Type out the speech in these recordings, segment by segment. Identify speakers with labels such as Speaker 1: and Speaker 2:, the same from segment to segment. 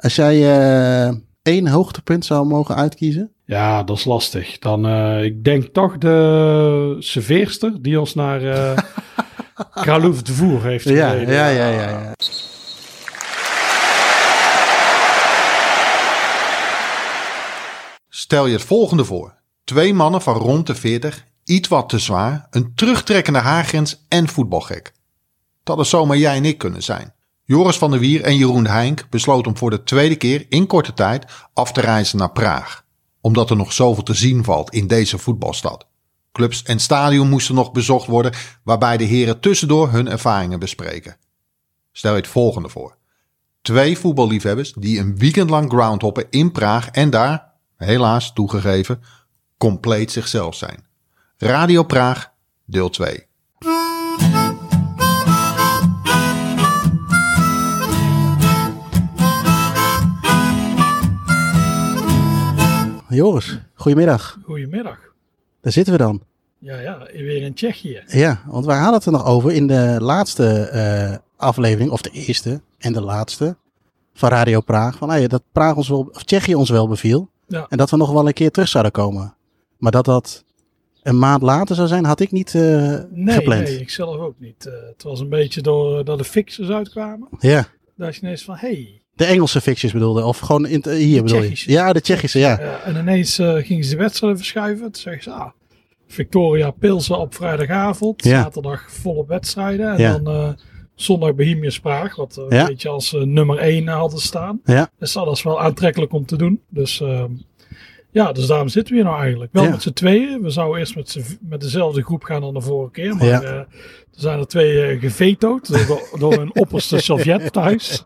Speaker 1: Als jij eh, één hoogtepunt zou mogen uitkiezen.
Speaker 2: Ja, dat is lastig. Dan, eh, ik denk toch de serveerster die ons naar uh, Kralouf de Voer heeft gereden.
Speaker 1: ja, ja, ja, ja.
Speaker 3: Stel je het volgende voor. Twee mannen van rond de 40, iets wat te zwaar, een terugtrekkende haargrens en voetbalgek. Dat had zomaar jij en ik kunnen zijn. Joris van der Wier en Jeroen Heink besloten om voor de tweede keer in korte tijd af te reizen naar Praag. Omdat er nog zoveel te zien valt in deze voetbalstad. Clubs en stadion moesten nog bezocht worden, waarbij de heren tussendoor hun ervaringen bespreken. Stel je het volgende voor. Twee voetballiefhebbers die een weekend lang groundhoppen in Praag en daar, helaas toegegeven, compleet zichzelf zijn. Radio Praag, deel 2.
Speaker 1: Joris, goedemiddag.
Speaker 2: Goedemiddag.
Speaker 1: Daar zitten we dan.
Speaker 2: Ja, ja, weer in Tsjechië.
Speaker 1: Ja, want wij hadden het er nog over in de laatste eh, aflevering, of de eerste en de laatste van Radio Praag. Van hey, dat Praag ons wel, of Tsjechië ons wel beviel.
Speaker 2: Ja.
Speaker 1: En dat we nog wel een keer terug zouden komen. Maar dat dat een maand later zou zijn, had ik niet eh,
Speaker 2: Nee,
Speaker 1: gepland.
Speaker 2: nee, ik zelf ook niet. Eh, het was een beetje door dat de fixers uitkwamen.
Speaker 1: Ja,
Speaker 2: Dacht je ineens van, hey.
Speaker 1: De Engelse fixtures bedoelde, of gewoon in, hier bedoel je? Ja, de Tsjechische, ja.
Speaker 2: Ja, en ineens eh, gingen ze de wedstrijden verschuiven. Toen zeggen ze, ah, Victoria Pilsen op vrijdagavond.
Speaker 1: Ja.
Speaker 2: Zaterdag volop wedstrijden. En
Speaker 1: Ja.
Speaker 2: dan eh, zondag Bohemians Praag. Wat eh,
Speaker 1: Ja.
Speaker 2: een beetje als nummer 1 hadden staan.
Speaker 1: Ja.
Speaker 2: Dus dat is wel aantrekkelijk om te doen. Dus ehm, ja, dus daarom zitten we hier nou eigenlijk. Wel
Speaker 1: Ja.
Speaker 2: met z'n tweeën. We zouden eerst met, met dezelfde groep gaan dan de vorige keer. Maar
Speaker 1: Ja.
Speaker 2: eh, er zijn er twee eh, gevetood door, door een opperste Sovjet thuis.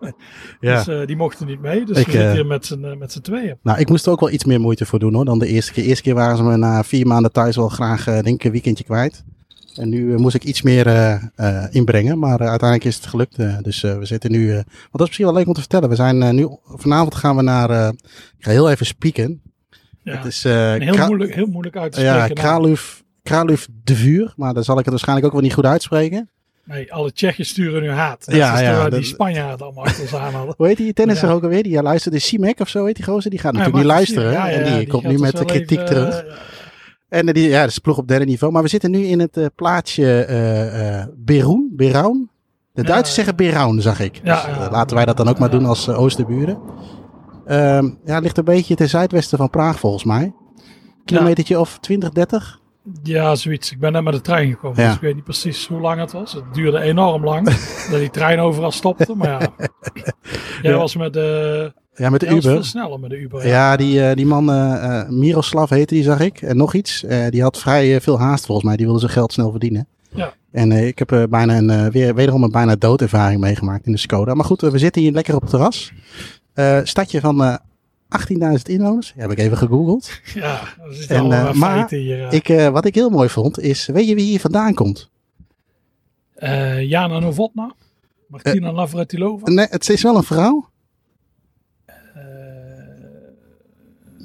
Speaker 1: Ja.
Speaker 2: Dus eh, die mochten niet mee. Dus
Speaker 1: Ik,
Speaker 2: we zitten hier met z'n met z'n tweeën.
Speaker 1: Nou, ik moest er ook wel iets meer moeite voor doen hoor, dan de eerste keer. De eerste keer waren ze me na vier maanden thuis wel graag, denk ik, een weekendje kwijt. En nu moest ik iets meer inbrengen, maar uiteindelijk is het gelukt. dus we zitten nu, want dat is misschien wel leuk om te vertellen. We zijn nu, vanavond gaan we naar, ik ga heel even spieken.
Speaker 2: Ja.
Speaker 1: Het is eh,
Speaker 2: heel, moeilijk, heel moeilijk uit te
Speaker 1: ja,
Speaker 2: spreken. naam.
Speaker 1: Kraluf, Kraluf de Vuur, maar dan zal ik het waarschijnlijk ook wel niet goed uitspreken.
Speaker 2: Nee, alle Tsjechen sturen nu haat.
Speaker 1: Ja,
Speaker 2: Ja,
Speaker 1: ja,
Speaker 2: ja, die
Speaker 1: dat-
Speaker 2: Spanjaarden allemaal achter ons aan hadden.
Speaker 1: Hoe heet die tennisser
Speaker 2: Ja.
Speaker 1: ook alweer? Die luisterde, Simek of zo heet die gozer? Die gaat
Speaker 2: Ja,
Speaker 1: natuurlijk niet luisteren.
Speaker 2: Ja, ja,
Speaker 1: en die, komt nu
Speaker 2: dus
Speaker 1: met de kritiek
Speaker 2: even,
Speaker 1: terug.
Speaker 2: eh,
Speaker 1: En eh, die, ja, dat is ploeg op derde niveau. Maar we zitten nu in het eh, plaatsje eh eh Beroen, Beraun. De
Speaker 2: Ja,
Speaker 1: Duitsers
Speaker 2: ja.
Speaker 1: zeggen Beraun, zag ik.
Speaker 2: Ja,
Speaker 1: dus, eh,
Speaker 2: ja.
Speaker 1: laten wij dat dan ook maar doen als eh, Oosterburen. Ehm, ja, ligt een beetje ten zuidwesten van Praag volgens mij. Kilometertje of 20, 30?
Speaker 2: ja, zoiets. Ik ben net met de trein gekomen,
Speaker 1: Ja.
Speaker 2: dus ik weet niet precies hoe lang het was. Het duurde enorm lang, dat die trein overal stopte. Maar ja, jij
Speaker 1: Ja.
Speaker 2: was met de,
Speaker 1: Ja, met de
Speaker 2: was veel
Speaker 1: Uber.
Speaker 2: sneller met de Uber.
Speaker 1: Ja, die, eh, die man, eh, eh, Miroslav heette die, zag ik. En nog iets. Die had vrij veel haast volgens mij. Die wilde zijn geld snel verdienen.
Speaker 2: Ja.
Speaker 1: En ik heb bijna een, weer, wederom een bijna doodervaring meegemaakt in de Skoda. Maar goed, we zitten hier lekker op het terras. Eh, stadje van eh 18.000 inwoners. heb ik even gegoogeld.
Speaker 2: Ja, dat is
Speaker 1: En, eh, maar
Speaker 2: hier.
Speaker 1: Ik, wat ik heel mooi vond is, weet je wie hier vandaan komt?
Speaker 2: Jana Novotna, Martina Navratilova.
Speaker 1: Nee, het is wel een vrouw.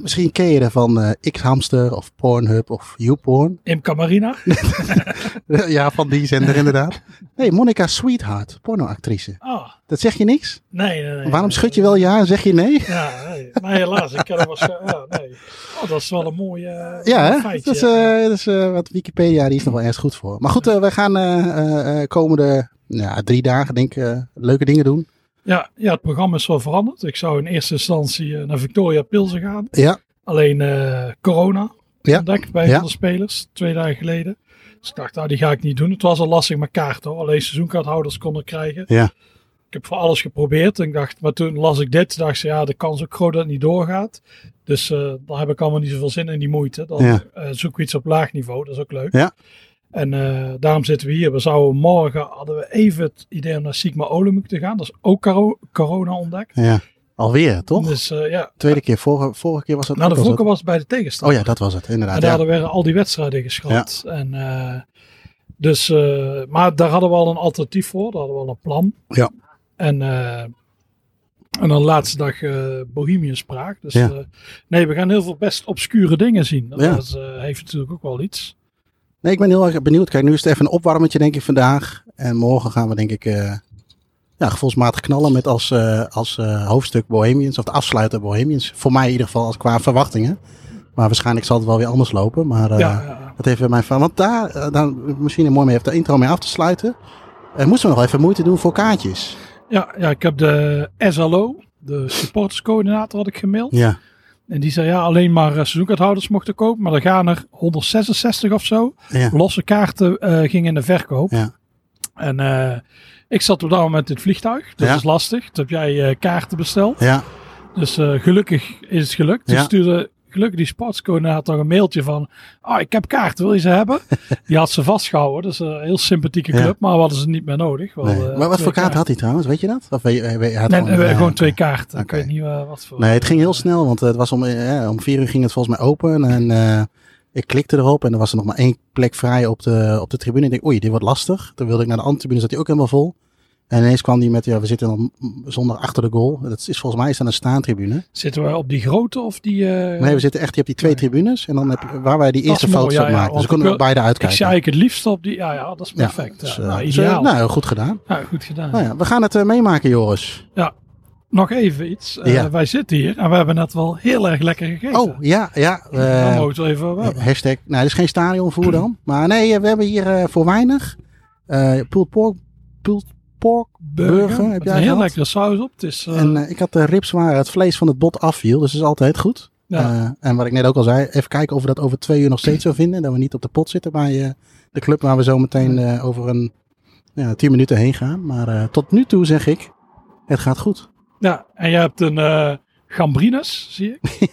Speaker 1: Misschien ken je er van eh, X-Hamster of Pornhub of YouPorn.
Speaker 2: Imca Marina.
Speaker 1: ja, van die zender inderdaad. Nee, Monica Sweetheart, pornoactrice.
Speaker 2: Ah,
Speaker 1: Dat zeg je niks?
Speaker 2: nee, nee, nee.
Speaker 1: Waarom schud je wel ja en zeg je nee?
Speaker 2: Ja, nee, nee helaas. Ik ken hem waarschijnlijk. Ja, nee. Oh, dat is wel een mooie eh,
Speaker 1: Ja, hè?
Speaker 2: feitje.
Speaker 1: dat is, eh, dat is eh, wat Wikipedia, die is nog wel ergens goed voor. Maar goed, eh, wij gaan eh, eh, eh, komende ja, drie dagen, denk ik, eh, leuke dingen doen.
Speaker 2: Ja, ja, het programma is wel veranderd. Ik zou in eerste instantie eh, naar Victoria Pilsen gaan.
Speaker 1: Ja,
Speaker 2: Alleen eh, corona
Speaker 1: Ja.
Speaker 2: ontdekt bij
Speaker 1: Ja.
Speaker 2: van de spelers, twee dagen geleden. Dus ik dacht, nou, die ga ik niet doen. Het was al lastig met kaarten hoor. Alleen seizoenkaarthouders konden krijgen.
Speaker 1: Ja.
Speaker 2: Ik heb voor alles geprobeerd. En ik dacht, maar toen las ik dit. dacht ze, ja, de kans ook groot dat het niet doorgaat. Dus eh dan heb ik allemaal niet zoveel zin in die moeite. Dan
Speaker 1: Ja.
Speaker 2: zoeken we iets op laag niveau. Dat is ook leuk.
Speaker 1: Ja.
Speaker 2: En eh, daarom zitten we hier. We zouden morgen, hadden we even het idee om naar Sigma Olympic te gaan. Dat is ook corona ontdekt.
Speaker 1: ja. Alweer, toch?
Speaker 2: Dus eh, ja,
Speaker 1: Tweede keer, vorige, vorige keer was dat
Speaker 2: nou de
Speaker 1: zo.
Speaker 2: was het bij de tegenstander.
Speaker 1: Oh ja, dat was het,
Speaker 2: En
Speaker 1: inderdaad.
Speaker 2: daar
Speaker 1: Ja.
Speaker 2: werden al die wedstrijden geschrapt. En, eh, dus, maar daar hadden we al een alternatief voor. Daar hadden we al een plan.
Speaker 1: Ja.
Speaker 2: En, en dan laatste dag Bohemians Praag. Dus
Speaker 1: Ja.
Speaker 2: nee, we gaan heel veel best obscure dingen zien. Dat
Speaker 1: Ja.
Speaker 2: heeft natuurlijk ook wel iets.
Speaker 1: Nee, ik ben heel erg benieuwd. Kijk, nu is het even een opwarmetje, denk ik, vandaag. En morgen gaan we, denk ik, eh, ja, gevoelsmatig knallen met als, eh, als eh, hoofdstuk Bohemians, of de afsluiter Bohemians. Voor mij in ieder geval als qua verwachtingen. Maar waarschijnlijk zal het wel weer anders lopen. Maar
Speaker 2: ja, ja.
Speaker 1: dat heeft mijn van. Want daar, dan misschien een mooi mee heeft de intro mee af te sluiten. Moesten we nog even moeite doen voor kaartjes.
Speaker 2: Ja, ja, ik heb de SLO, de supporterscoördinator, had ik gemaild.
Speaker 1: Ja,
Speaker 2: En die zei ja, alleen maar eh, seizoenkaarthouders mochten kopen. Maar er gaan er 166 of zo.
Speaker 1: ja,
Speaker 2: Losse kaarten eh, gingen in de verkoop.
Speaker 1: ja.
Speaker 2: En eh, ik zat op dat moment in het vliegtuig. Dat
Speaker 1: Ja.
Speaker 2: is lastig. Toen heb jij kaarten besteld.
Speaker 1: ja.
Speaker 2: Dus gelukkig is het gelukt.
Speaker 1: Ja.
Speaker 2: stuurde gelukkig die sportscoördinator een mailtje van... Ah, ik heb kaarten, wil je ze hebben? Die had ze vastgehouden. Dat is een heel sympathieke
Speaker 1: Ja.
Speaker 2: club. Maar we hadden ze niet meer nodig. We
Speaker 1: Nee.
Speaker 2: hadden, eh,
Speaker 1: Maar wat voor kaart had hij trouwens? Weet je dat? Of weet je, weet je- hij had
Speaker 2: Nee,
Speaker 1: gewoon,
Speaker 2: nee,
Speaker 1: eh,
Speaker 2: gewoon
Speaker 1: oké.
Speaker 2: twee kaarten. Ik weet niet eh, wat voor.
Speaker 1: Nee, het ging heel snel, want het was om, eh, om vier uur ging het volgens mij open. En eh, ik klikte erop en er was er nog maar één plek vrij op de, op de tribune. Ik denk, oei, dit wordt lastig. Toen wilde ik naar de andere tribune, zat hij ook helemaal vol. En ineens kwam hij met, ja, we zitten dan zondag achter de goal. Dat is volgens mij is dat een staantribune.
Speaker 2: Zitten we op die grote of die... eh,
Speaker 1: Nee, we zitten echt, je hebt die twee tribunes. En dan heb je, waar wij die
Speaker 2: Dat
Speaker 1: eerste foto's
Speaker 2: ja,
Speaker 1: op
Speaker 2: ja,
Speaker 1: maken. dus we kunnen
Speaker 2: ik wil-
Speaker 1: beide
Speaker 2: ik
Speaker 1: uitkijken.
Speaker 2: zie eigenlijk het liefst op die... Ja, ja, dat is perfect.
Speaker 1: dus,
Speaker 2: ja,
Speaker 1: eh,
Speaker 2: nou,
Speaker 1: dus,
Speaker 2: ideaal.
Speaker 1: eh, nou, goed gedaan.
Speaker 2: Ja, goed gedaan.
Speaker 1: Nou ja, we gaan het meemaken, Joris.
Speaker 2: Nog even iets.
Speaker 1: Ja.
Speaker 2: Wij zitten hier en we hebben net wel heel erg lekker gegeten.
Speaker 1: Oh, ja, ja.
Speaker 2: Dan
Speaker 1: eh,
Speaker 2: mogen we even.
Speaker 1: Hashtag, nou, er is geen stadionvoer dan. Maar nee, we hebben hier voor weinig. pulled pork, pulled pork burger, heb jij
Speaker 2: een heel lekkere saus op. Het is, eh,
Speaker 1: En eh, ik had de ribs waar het vlees van het bot afviel, dus dat is altijd goed.
Speaker 2: ja.
Speaker 1: Eh, en wat ik net ook al zei, even kijken of we dat over twee uur nog steeds zo vinden. Dat we niet op de pot zitten bij de club waar we zo meteen over een ja, tien minuten heen gaan. Maar tot nu toe zeg ik, het gaat goed.
Speaker 2: ja, en je hebt een Gambrinus, zie ik.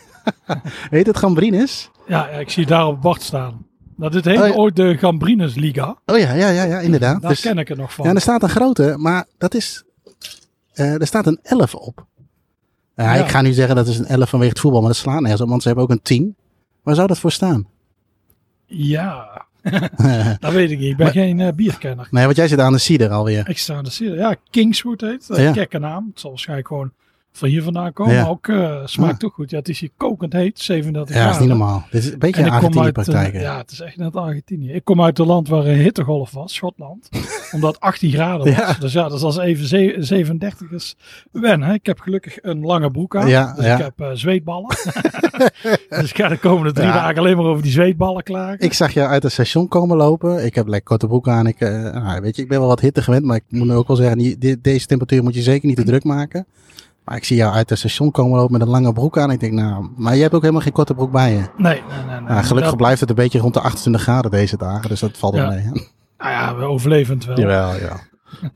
Speaker 1: Heet het Gambrinus?
Speaker 2: Ja, ik zie daar op het bord staan. Dit heet
Speaker 1: Oh,
Speaker 2: ooit de Gambrinus Liga.
Speaker 1: Oh ja, ja, ja, ja inderdaad.
Speaker 2: Daar
Speaker 1: Dus-
Speaker 2: ken ik het nog van.
Speaker 1: Ja, er staat een grote, maar dat is. eh, er staat een 11 op. Ja. Ik ga nu zeggen dat is een 11 vanwege het voetbal, maar dat slaat nergens op, want ze hebben ook een 10. Waar zou dat voor staan?
Speaker 2: Ja, dat weet ik niet. Ik ben
Speaker 1: Maar-
Speaker 2: geen eh, bierkenner.
Speaker 1: nee, want jij zit aan de cider alweer.
Speaker 2: Ik sta aan de cider. Ja, Kingswood heet. Uh,
Speaker 1: Ja.
Speaker 2: Gekke naam. Het zal waarschijnlijk gewoon van hier vandaan komen.
Speaker 1: Ja.
Speaker 2: Ook eh, smaakt
Speaker 1: Ah.
Speaker 2: toch goed. Ja, het is hier kokend heet. 37
Speaker 1: Ja, dat is
Speaker 2: graden.
Speaker 1: niet normaal. Dit is een beetje
Speaker 2: En
Speaker 1: Argentinië-praktijken.
Speaker 2: eh, ja, het is echt net Argentinië. Ik kom uit een land waar een hittegolf was, Schotland. omdat het 18 graden was.
Speaker 1: Ja.
Speaker 2: Dus ja, dat is als even ze- 37 is wennen. Ik heb gelukkig een lange broek aan.
Speaker 1: Ja,
Speaker 2: dus
Speaker 1: ja.
Speaker 2: ik heb eh, zweetballen. dus ik ga de komende drie
Speaker 1: Ja.
Speaker 2: dagen alleen maar over die zweetballen klagen.
Speaker 1: Ik zag jou uit het station komen lopen. Ik heb lekker korte broek aan. Ik, nou, weet je, ik ben wel wat hitte gewend, maar ik moet nu ook wel zeggen, die- deze temperatuur moet je zeker niet te druk maken. Maar ik zie jou uit het station komen lopen met een lange broek aan. Ik denk, nou, maar je hebt ook helemaal geen korte broek bij je.
Speaker 2: Nee, nee, nee. nee.
Speaker 1: Nou, gelukkig
Speaker 2: Dat-
Speaker 1: blijft het een beetje rond de 28 graden deze dagen, dus dat valt wel
Speaker 2: Ja.
Speaker 1: mee.
Speaker 2: Nou ja, we overleven het wel.
Speaker 1: Jawel, ja.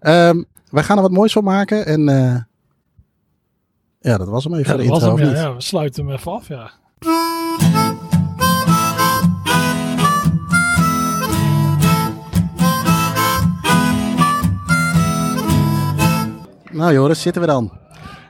Speaker 1: Ehm, wij gaan er wat moois van maken en eh, ja, dat was hem even
Speaker 2: Ja,
Speaker 1: voor
Speaker 2: dat
Speaker 1: de
Speaker 2: was
Speaker 1: intro,
Speaker 2: hem, ja, ja, we sluiten hem even af, ja.
Speaker 1: Nou Joris, zitten we dan?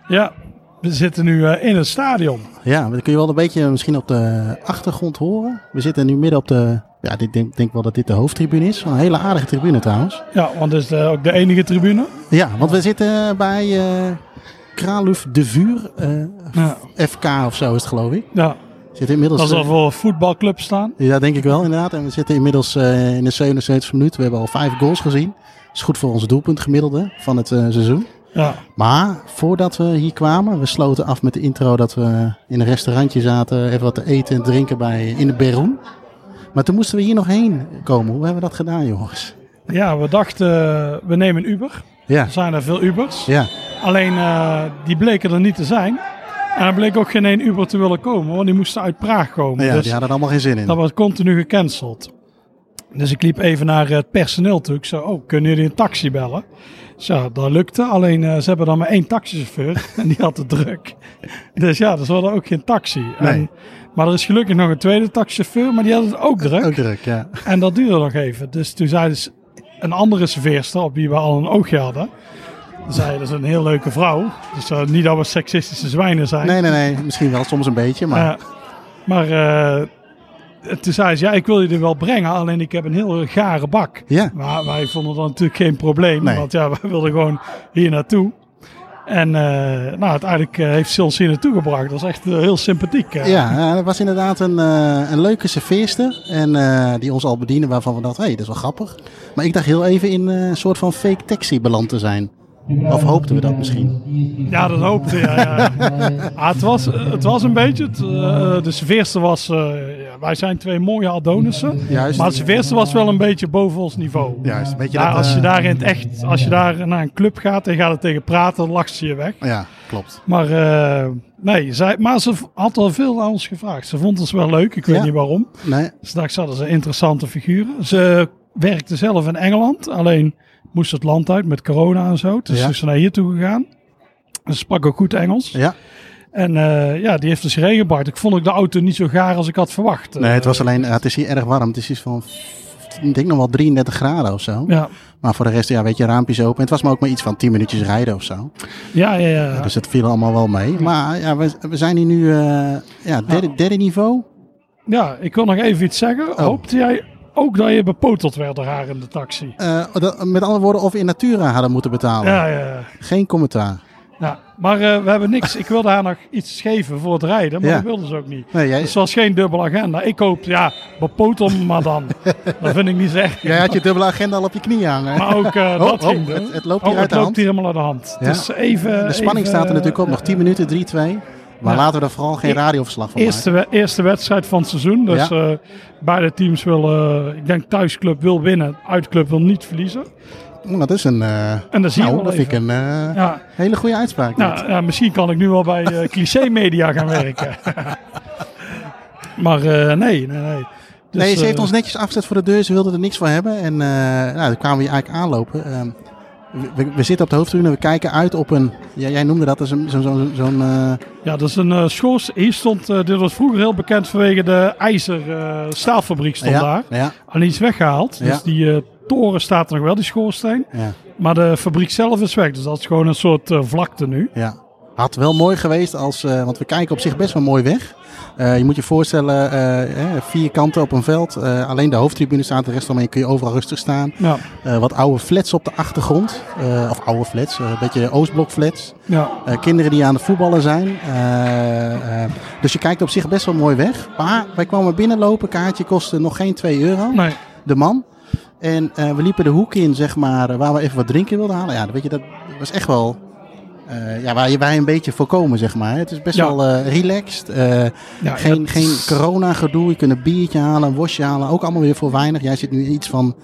Speaker 2: Ja, we zitten nu eh, in het stadion.
Speaker 1: Ja, dat kun je wel een beetje misschien op de achtergrond horen. We zitten nu midden op de, ja, ik denk, denk wel dat dit de hoofdtribune is. Een hele aardige tribune trouwens.
Speaker 2: Ja, want dit is eh, ook de enige tribune.
Speaker 1: Ja, want we zitten bij eh Kraluf de Vuur,
Speaker 2: Ja,
Speaker 1: FK of zo is het geloof ik.
Speaker 2: ja
Speaker 1: Zit inmiddels,
Speaker 2: dat zal voor een voetbalclub staan.
Speaker 1: Ja, denk ik wel inderdaad. En we zitten inmiddels in de 77 minuut. We hebben al vijf goals gezien. Dat is goed voor ons doelpuntgemiddelde van het seizoen.
Speaker 2: Ja,
Speaker 1: Maar voordat we hier kwamen, we sloten af met de intro dat we in een restaurantje zaten. Even wat te eten en drinken bij, in de Beroen. Maar toen moesten we hier nog heen komen. Hoe hebben we dat gedaan, jongens?
Speaker 2: ja we dachten, eh, we nemen een Uber.
Speaker 1: Ja,
Speaker 2: Er zijn er veel Ubers.
Speaker 1: ja,
Speaker 2: Alleen eh, die bleken er niet te zijn. En er bleek ook geen één Uber te willen komen, want die moesten uit Praag komen.
Speaker 1: ja
Speaker 2: dus
Speaker 1: die hadden er allemaal geen zin in.
Speaker 2: dat wordt continu gecanceld. Dus ik liep even naar het personeel toe. Ik zei, oh, kunnen jullie een taxi bellen? Dus ja, dat lukte. Alleen eh, ze hebben dan maar één taxichauffeur en die had het druk. Dus ja, dus we hadden ook geen taxi.
Speaker 1: Nee.
Speaker 2: En, maar er is gelukkig nog een tweede taxichauffeur, maar die had het ook druk.
Speaker 1: Ook druk, ja.
Speaker 2: En dat duurde nog even. Dus toen zei dus een andere serveerster, op wie we al een oogje hadden. Zei dat is een heel leuke vrouw. Dus eh, niet dat we seksistische zwijnen zijn.
Speaker 1: Nee, nee, nee. Misschien wel soms een beetje, maar...
Speaker 2: Eh, maar toen zei ze, ja, ik wil je er wel brengen. Alleen ik heb een heel gare bak.
Speaker 1: ja,
Speaker 2: Maar wij vonden dat natuurlijk geen probleem.
Speaker 1: Nee.
Speaker 2: Want ja, wij wilden gewoon hier naartoe. En eh, nou, uiteindelijk eh, heeft ze ons hier naartoe gebracht. Dat is echt eh, heel sympathiek.
Speaker 1: ja, dat was inderdaad een, een leuke serveerster. En die ons al bediende waarvan we dachten, hé, hey, dat is wel grappig. Maar ik dacht heel even in een soort van fake taxi beland te zijn. Of hoopten we dat misschien?
Speaker 2: Ja, dat hoopte ja, ja. Ah, het, was, het was een beetje, het, eh, de serveerste was, eh, ja, wij zijn twee mooie Adonissen.
Speaker 1: Juist.
Speaker 2: Maar de serveerste was wel een beetje boven ons niveau.
Speaker 1: Juist, weet je
Speaker 2: Ja,
Speaker 1: dat...
Speaker 2: als je
Speaker 1: eh,
Speaker 2: daar in het echt, als je daar naar een club gaat en gaat er tegen praten, dan lacht ze je weg.
Speaker 1: Ja, klopt.
Speaker 2: Maar eh, nee, zij, maar ze had al veel aan ons gevraagd. Ze vond ons wel leuk, ik weet
Speaker 1: Ja.
Speaker 2: niet waarom.
Speaker 1: Nee,
Speaker 2: Ze dacht, ze hadden ze interessante figuren. Ze werkte zelf in Engeland, alleen moest het land uit met corona en zo. Dus
Speaker 1: Ja.
Speaker 2: ze is naar hier toe gegaan. Ze sprak ook goed Engels.
Speaker 1: ja.
Speaker 2: En eh, ja, die heeft dus geregenbaard. Ik vond ook de auto niet zo gaar als ik had verwacht.
Speaker 1: Nee, het was
Speaker 2: Eh,
Speaker 1: alleen... ja, het is hier erg warm. Het is iets van... Ik denk nog wel 33 graden of zo.
Speaker 2: Ja,
Speaker 1: Maar voor de rest, ja, weet je, raampjes open. Het was maar ook maar iets van 10 minuutjes rijden of zo.
Speaker 2: ja, ja. ja.
Speaker 1: Dus het viel allemaal wel mee. Maar ja, we, we zijn hier nu eh ja, derde, derde niveau.
Speaker 2: ja, ik wil nog even iets zeggen.
Speaker 1: Oh.
Speaker 2: Hoopte jij ook dat je bepoteld werd door haar in de taxi?
Speaker 1: Eh, dat- met andere woorden, of we in Natura hadden moeten betalen.
Speaker 2: Ja, ja, ja.
Speaker 1: Geen commentaar.
Speaker 2: ja. Maar eh, we hebben niks. Ik wilde haar nog iets geven voor het rijden, maar
Speaker 1: Ja.
Speaker 2: dat wilde ze ook niet.
Speaker 1: Nee, jij,
Speaker 2: Dus het was geen dubbele agenda. Ik hoop, ja, bepotel me maar dan. dat vind ik niet zeggen.
Speaker 1: jij had je dubbele agenda al op je knie hangen.
Speaker 2: Maar ook eh,
Speaker 1: Oh,
Speaker 2: dat
Speaker 1: oh,
Speaker 2: ging
Speaker 1: het- het loopt
Speaker 2: Oh,
Speaker 1: hier uit de
Speaker 2: loopt
Speaker 1: hand.
Speaker 2: hier helemaal uit de hand.
Speaker 1: Ja.
Speaker 2: Dus even,
Speaker 1: de spanning
Speaker 2: even,
Speaker 1: staat er natuurlijk op. Nog 10 minuten, 3-2. Maar
Speaker 2: Ja.
Speaker 1: laten we er vooral geen radioverslag van
Speaker 2: Eerste,
Speaker 1: maken.
Speaker 2: eerste wedstrijd van het seizoen. Dus
Speaker 1: Ja.
Speaker 2: eh, beide teams willen, ik denk thuisclub wil winnen, uitclub wil niet verliezen.
Speaker 1: Dat is een... eh,
Speaker 2: En dan zie je
Speaker 1: nou,
Speaker 2: wel
Speaker 1: dat vind ik een eh,
Speaker 2: Ja,
Speaker 1: hele goede uitspraak.
Speaker 2: nou, ja, misschien kan ik nu wel bij eh, Cliché Media gaan werken. maar eh, nee, nee, nee. Dus,
Speaker 1: nee, ze heeft
Speaker 2: eh,
Speaker 1: ons netjes afgezet voor de deur. Ze wilde er niks van hebben. En eh nou, dan kwamen we hier eigenlijk aanlopen. We, we zitten op de hoofdtribune. We kijken uit op een... Ja, jij noemde dat zo'n... Zo, zo'n eh,
Speaker 2: Ja, dat is een schoors. Hier stond, eh, dit was vroeger heel bekend vanwege de ijzer eh, staalfabriek stond
Speaker 1: ja,
Speaker 2: daar.
Speaker 1: Ja,
Speaker 2: Alleen is weggehaald. Dus die toren staat er nog wel, die schoorsteen. Maar de fabriek zelf is weg. Dus dat is gewoon een soort vlakte nu.
Speaker 1: ja. Had wel mooi geweest als... want we kijken op zich best wel mooi weg. Eh, je moet je voorstellen, eh, eh, vier kanten op een veld. Alleen de hoofdtribune staat, de rest omheen kun je overal rustig staan.
Speaker 2: Ja,
Speaker 1: wat oude flats op de achtergrond. Of oude flats, een beetje Oostblok flats.
Speaker 2: ja.
Speaker 1: Kinderen die aan het voetballen zijn. Dus je kijkt op zich best wel mooi weg. Maar wij kwamen binnenlopen, kaartje kostte nog geen 2 euro.
Speaker 2: Nee.
Speaker 1: De man. En we liepen de hoek in, zeg maar, waar we even wat drinken wilden halen. Ja, weet je, dat was echt wel... eh, ja, waar je wij een beetje voorkomen, zeg maar. Het is best
Speaker 2: Ja.
Speaker 1: wel eh, relaxed. Eh,
Speaker 2: Ja,
Speaker 1: geen,
Speaker 2: dat-
Speaker 1: geen corona gedoe. Je kunt een biertje halen, een worstje halen. Ook allemaal weer voor weinig. Jij zit nu iets van...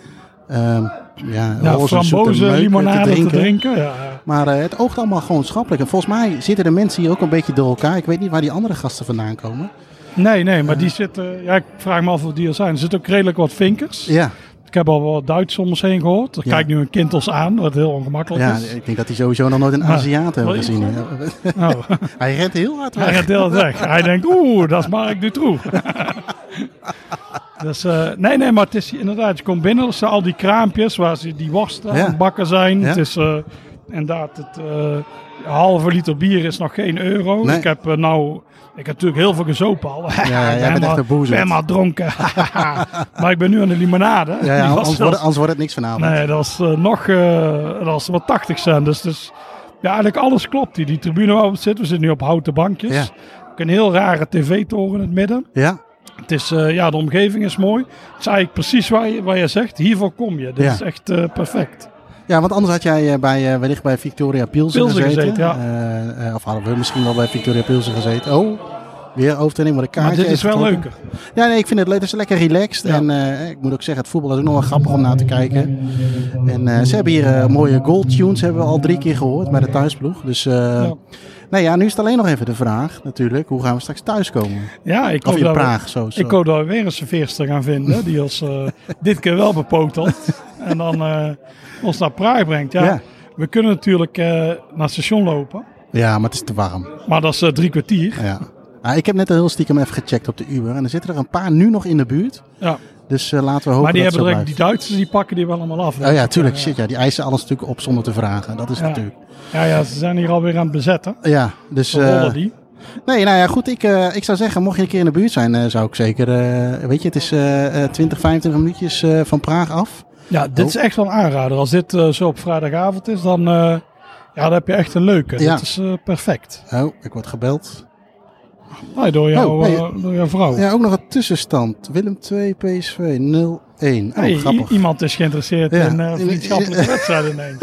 Speaker 1: ehm ja,
Speaker 2: Ja, frambozen, limonade
Speaker 1: te drinken.
Speaker 2: Ja, ja.
Speaker 1: Maar het oogt allemaal gewoon schappelijk. En volgens mij zitten de mensen hier ook een beetje door elkaar. Ik weet niet waar die andere gasten vandaan komen.
Speaker 2: Nee, nee, maar die zitten... Ja, ik vraag me af of die er zijn. Er zitten ook redelijk wat vinkers.
Speaker 1: Ja,
Speaker 2: Ik heb al wat Duits om ons heen gehoord.
Speaker 1: Ja.
Speaker 2: kijkt nu een kind ons aan, wat heel ongemakkelijk
Speaker 1: ja
Speaker 2: is.
Speaker 1: ik denk dat hij sowieso nog nooit een Aziat
Speaker 2: je
Speaker 1: gezien.
Speaker 2: Oh.
Speaker 1: hij rent heel hard
Speaker 2: Hij
Speaker 1: weg.
Speaker 2: gaat heel weg. Hij denkt, oeh, dat is Mark Dutroux. dus eh, nee, nee, maar het is inderdaad, je komt binnen, er staan al die kraampjes waar ze die worsten aan
Speaker 1: Ja.
Speaker 2: het bakken zijn.
Speaker 1: Ja.
Speaker 2: Het is eh, inderdaad, het eh, halve liter bier is nog geen euro.
Speaker 1: Nee.
Speaker 2: Ik heb nou, ik heb natuurlijk heel veel gezopen al.
Speaker 1: ja, jij
Speaker 2: ben
Speaker 1: bent echt een boezem.
Speaker 2: ben maar dronken. maar ik ben nu aan de limonade.
Speaker 1: Ja, anders, wordt, anders wordt het niks vanavond.
Speaker 2: Nee, dat was eh, nog eh, dat was wat 80 cent. Dus, dus ja, eigenlijk alles klopt. Die, die tribune waar we zitten, we zitten nu op houten bankjes.
Speaker 1: Ja.
Speaker 2: Ook een heel rare tv-toren in het midden.
Speaker 1: Ja,
Speaker 2: Het is, eh, ja, de omgeving is mooi. Het is eigenlijk precies waar je, waar je zegt, hiervoor kom je. Dit
Speaker 1: Ja.
Speaker 2: is echt perfect.
Speaker 1: Ja, want anders had jij eh, bij, eh, wellicht bij Victoria Pilsen
Speaker 2: Pilsen
Speaker 1: gezeten.
Speaker 2: gezeten, ja.
Speaker 1: Eh, of hadden we misschien wel bij Victoria Pilsen gezeten. Oh, weer overtreding, maar de kaartje
Speaker 2: Maar dit is wel leuker.
Speaker 1: Ja, nee, ik vind het leuk. Het is lekker relaxed.
Speaker 2: Ja.
Speaker 1: En ik moet ook zeggen, het voetbal is ook nog wel grappig om naar te kijken. En ze hebben hier mooie goal tunes, hebben we al drie keer gehoord bij de thuisploeg. Dus
Speaker 2: Ja.
Speaker 1: Nee, ja, nu is het alleen nog even de vraag natuurlijk, hoe gaan we straks thuiskomen?
Speaker 2: Ja, ik
Speaker 1: Of
Speaker 2: hoop,
Speaker 1: in
Speaker 2: dat we,
Speaker 1: Praag, zo. zo.
Speaker 2: ik hoop dat we weer een serveerster gaan vinden. Die ons eh, dit keer wel bepotelt. en dan eh, ons naar Praag brengt. Ja,
Speaker 1: Ja.
Speaker 2: We kunnen natuurlijk eh, naar het station lopen.
Speaker 1: Ja, maar het is te warm.
Speaker 2: Maar dat is drie kwartier.
Speaker 1: Ja. Ah, ik heb net heel stiekem even gecheckt op de Uber. En er zitten er een paar nu nog in de buurt.
Speaker 2: Ja.
Speaker 1: Dus eh, laten we hopen
Speaker 2: Maar die
Speaker 1: dat
Speaker 2: hebben direct, die Duitsers die pakken die wel allemaal af.
Speaker 1: Oh ja, tuurlijk. Shit, ja, die eisen alles natuurlijk op zonder te vragen. Dat is
Speaker 2: Ja.
Speaker 1: natuurlijk...
Speaker 2: Ja, ja, ze zijn hier alweer aan het bezetten.
Speaker 1: Ja, dus...
Speaker 2: Rollen die.
Speaker 1: Nee, nou ja, goed. Ik, eh, ik zou zeggen, mocht je een keer in de buurt zijn, zou ik zeker... weet je, het is eh, eh, 20, 25 minuutjes van Praag af.
Speaker 2: Ja, dit is echt wel een aanrader. Als dit zo op vrijdagavond is, dan, ja, dan heb je echt een leuke.
Speaker 1: Ja.
Speaker 2: Dit is perfect.
Speaker 1: Oh, ik word gebeld.
Speaker 2: Nee, door, jou,
Speaker 1: Oh, nee.
Speaker 2: door jouw vrouw.
Speaker 1: Ja, ook nog een tussenstand. Willem 2, PSV 0-1. Oh,
Speaker 2: Hey,
Speaker 1: grappig.
Speaker 2: iemand is geïnteresseerd
Speaker 1: Ja.
Speaker 2: in eh, vriendschappelijke wedstrijden ineens.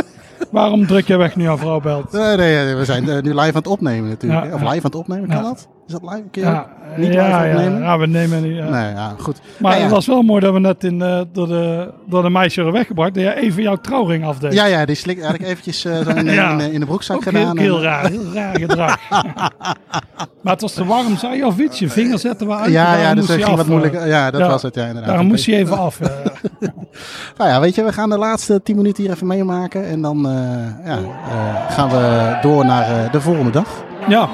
Speaker 2: Waarom druk je weg nu aan vrouw belt?
Speaker 1: Nee, nee, nee, we zijn eh, nu live aan het opnemen natuurlijk.
Speaker 2: Ja,
Speaker 1: of live aan het opnemen, kan dat? Is dat live? Kun je
Speaker 2: Ja,
Speaker 1: niet
Speaker 2: ja,
Speaker 1: live
Speaker 2: ja,
Speaker 1: opnemen?
Speaker 2: ja, we nemen niet. ja.
Speaker 1: Nee, ja, goed.
Speaker 2: Maar
Speaker 1: Nou
Speaker 2: het was wel mooi dat we net in, eh, door, de, door de meisje werden weggebracht. Dat jij even jouw trouwring afdeed.
Speaker 1: Ja, ja, die slik had ik eventjes eh, in, de-
Speaker 2: Ja.
Speaker 1: in, de- in de broekzak
Speaker 2: Ook
Speaker 1: gedaan.
Speaker 2: heel, heel
Speaker 1: en-
Speaker 2: raar, heel raar gedrag. maar het was te warm, zei je, of iets? Je vinger zetten we uit.
Speaker 1: Ja, ja, dus ging
Speaker 2: af,
Speaker 1: wat moeilijk.
Speaker 2: eh,
Speaker 1: Ja, dat was het, ja, inderdaad.
Speaker 2: Daarom
Speaker 1: Oké.
Speaker 2: moest hij even af. eh.
Speaker 1: Nou ja, weet je, we gaan de laatste 10 minuten hier even meemaken. En dan eh, ja, eh, gaan we door naar eh, de volgende dag.
Speaker 2: ja.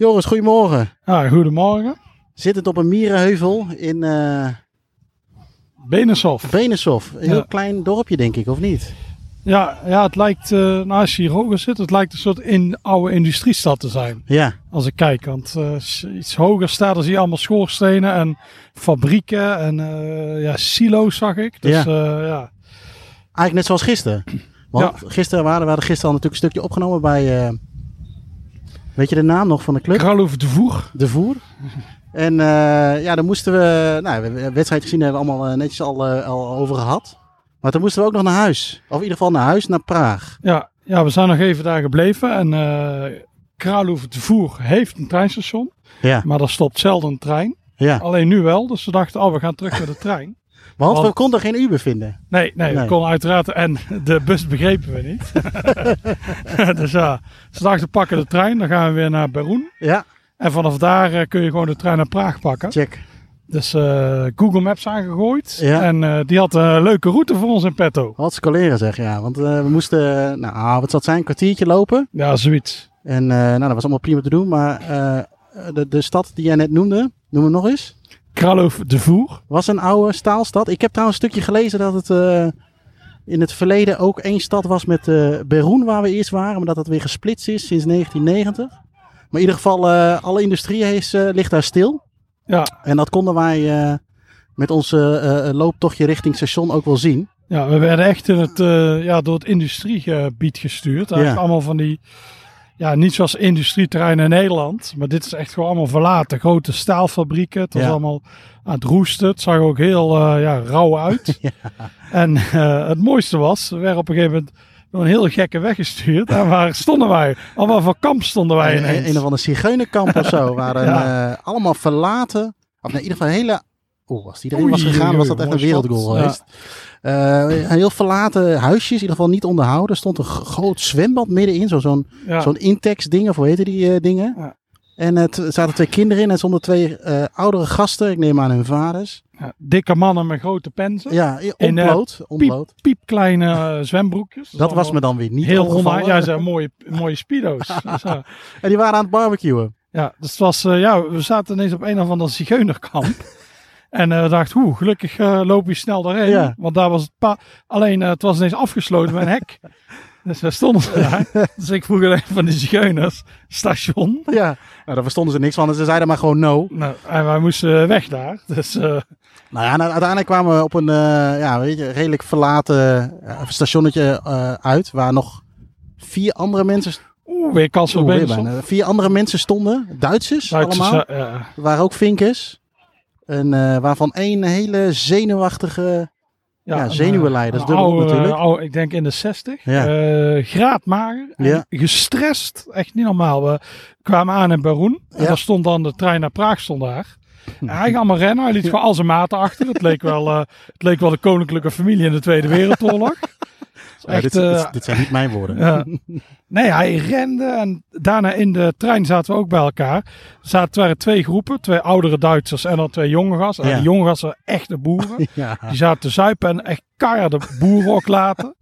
Speaker 1: Joris, goedemorgen.
Speaker 2: Ah, goedemorgen.
Speaker 1: Zittend op een mierenheuvel in eh
Speaker 2: Benensof.
Speaker 1: Beneshof. Een heel
Speaker 2: Ja.
Speaker 1: klein dorpje, denk ik, of niet?
Speaker 2: Ja, ja, het lijkt, nou, als je hier hoger zit, het lijkt een soort in, oude industriestad te zijn.
Speaker 1: Ja,
Speaker 2: Als ik kijk, want eh, iets hoger staat, dan zie je allemaal schoorstenen en fabrieken en ja, silo's zag ik. Dus
Speaker 1: Ja.
Speaker 2: ja, ja.
Speaker 1: eigenlijk net zoals gisteren. Want gisteren waren we hadden gisteren al natuurlijk een stukje opgenomen bij... weet je de naam nog van de club?
Speaker 2: Kralhoef de Voer.
Speaker 1: De Voer. En eh, ja, dan moesten we... Nou, we wedstrijd gezien, daar hebben we allemaal eh, netjes al, eh, al over gehad. Maar toen moesten we ook nog naar huis. Of in ieder geval naar huis, naar Praag.
Speaker 2: Ja, ja, we zijn nog even daar gebleven en Kralhoef de Voer heeft een treinstation,
Speaker 1: Ja,
Speaker 2: maar er stopt zelden een trein.
Speaker 1: ja.
Speaker 2: Alleen nu wel, dus we dachten, oh, we gaan terug met de trein.
Speaker 1: Want we konden geen Uber vinden.
Speaker 2: Nee, nee,
Speaker 1: Nee.
Speaker 2: we konden uiteraard. En de bus begrepen we niet. dus ja, ze dachten pakken de trein, dan gaan we weer naar Beroen.
Speaker 1: Ja,
Speaker 2: En vanaf daar eh, kun je gewoon de trein naar Praag pakken.
Speaker 1: check.
Speaker 2: Dus eh, Google Maps aangegooid.
Speaker 1: Ja.
Speaker 2: En eh, die had een leuke route voor ons in petto.
Speaker 1: Wat scoleren zeg, ja. Want eh, we moesten, nou, ah, wat zal het zijn, een kwartiertje lopen.
Speaker 2: Ja, zoiets.
Speaker 1: En eh, nou, dat was allemaal prima te doen. Maar eh, de, de stad die jij net noemde, noem hem nog eens.
Speaker 2: Kralhoef de Voer.
Speaker 1: Was een oude staalstad. Ik heb trouwens een stukje gelezen dat het eh, in het verleden ook één stad was met Beroen, waar we eerst waren. Maar dat het weer gesplitst is sinds 1990. Maar in ieder geval, eh, alle industrie eh, ligt daar stil.
Speaker 2: Ja,
Speaker 1: En dat konden wij met eh, looptochtje richting station ook wel zien.
Speaker 2: ja, we werden echt in het, ja, door het industriegebied gestuurd. Eigenlijk
Speaker 1: Ja.
Speaker 2: allemaal van die, ja, niet zoals industrieterreinen in Nederland. Maar dit is echt gewoon allemaal verlaten. Grote staalfabrieken. Het was
Speaker 1: Ja.
Speaker 2: allemaal aan het roesten. Het zag ook heel eh, ja, rauw uit. En eh, het mooiste was, we werden op een gegeven moment door een heel gekke weggestuurd. En waar stonden wij? Al wat voor kamp stonden wij
Speaker 1: Een,
Speaker 2: ineens?
Speaker 1: een of ander zigeunerkamp of zo. Waren eh, allemaal verlaten. Of in ieder geval hele... Oeh, als die erin was gegaan, was dat echt een wereldgoal geweest. Eh, een heel verlaten huisjes, in ieder geval niet onderhouden. Er stond een groot zwembad middenin, zo- zo'n
Speaker 2: ja.
Speaker 1: zo'n Intex ding, of hoe heette die eh, dingen.
Speaker 2: Ja.
Speaker 1: En het er zaten twee kinderen in en zonder twee eh, oudere gasten. Ik neem aan hun vaders.
Speaker 2: Ja, dikke mannen met grote pensen.
Speaker 1: Ja, ontbloot. ontbloot.
Speaker 2: Piepkleine eh, zwembroekjes.
Speaker 1: Dat was me dan weer niet
Speaker 2: heel onhaar. Ja, ze hebben mooie, mooie speedo's. Dus.
Speaker 1: En die waren aan het barbecuen.
Speaker 2: Ja, dus het was, ja, we zaten ineens op een of ander zigeunerkamp. en eh, we dachten, hoe, gelukkig eh, loop je snel daarheen.
Speaker 1: Ja.
Speaker 2: Want daar was het pa Alleen, eh, het was ineens afgesloten met een hek. dus we stonden daar. dus ik vroeg aan een van die zigeuners, station.
Speaker 1: Ja, nou, daar verstonden ze niks van. Ze zeiden maar gewoon no.
Speaker 2: Nou, en wij moesten weg daar. Dus eh,
Speaker 1: Nou ja, en uiteindelijk kwamen we op een eh, ja, weet je, redelijk verlaten eh, stationnetje eh, uit. Waar nog vier andere mensen,
Speaker 2: oeh, weer kans
Speaker 1: bijna. vier andere mensen stonden. Duitsers,
Speaker 2: Duitsers,
Speaker 1: allemaal.
Speaker 2: eh,
Speaker 1: waren ook vinkers. En eh, waarvan één hele zenuwachtige... Ja,
Speaker 2: een,
Speaker 1: zenuwenleider, dat is
Speaker 2: oude,
Speaker 1: natuurlijk.
Speaker 2: oude, ik denk in de 60.
Speaker 1: Ja.
Speaker 2: Eh, graadmager.
Speaker 1: Ja.
Speaker 2: Gestrest. Echt niet normaal. We kwamen aan in Baroen. En
Speaker 1: Ja.
Speaker 2: daar stond dan de trein naar Praag stond daar. En hij ging allemaal rennen. Hij liet gewoon al zijn maten achter. Het leek, wel, eh, het leek wel de koninklijke familie in de Tweede Wereldoorlog. Echt,
Speaker 1: dit, dit-
Speaker 2: eh,
Speaker 1: dit zijn niet mijn woorden.
Speaker 2: Nee, hij rende en daarna in de trein zaten we ook bij elkaar. Er zaten, waren twee groepen, twee oudere Duitsers en dan twee jonge gasten. En die jonge gasten waren echte boeren. Die zaten te zuipen en echt de boeren ook laten.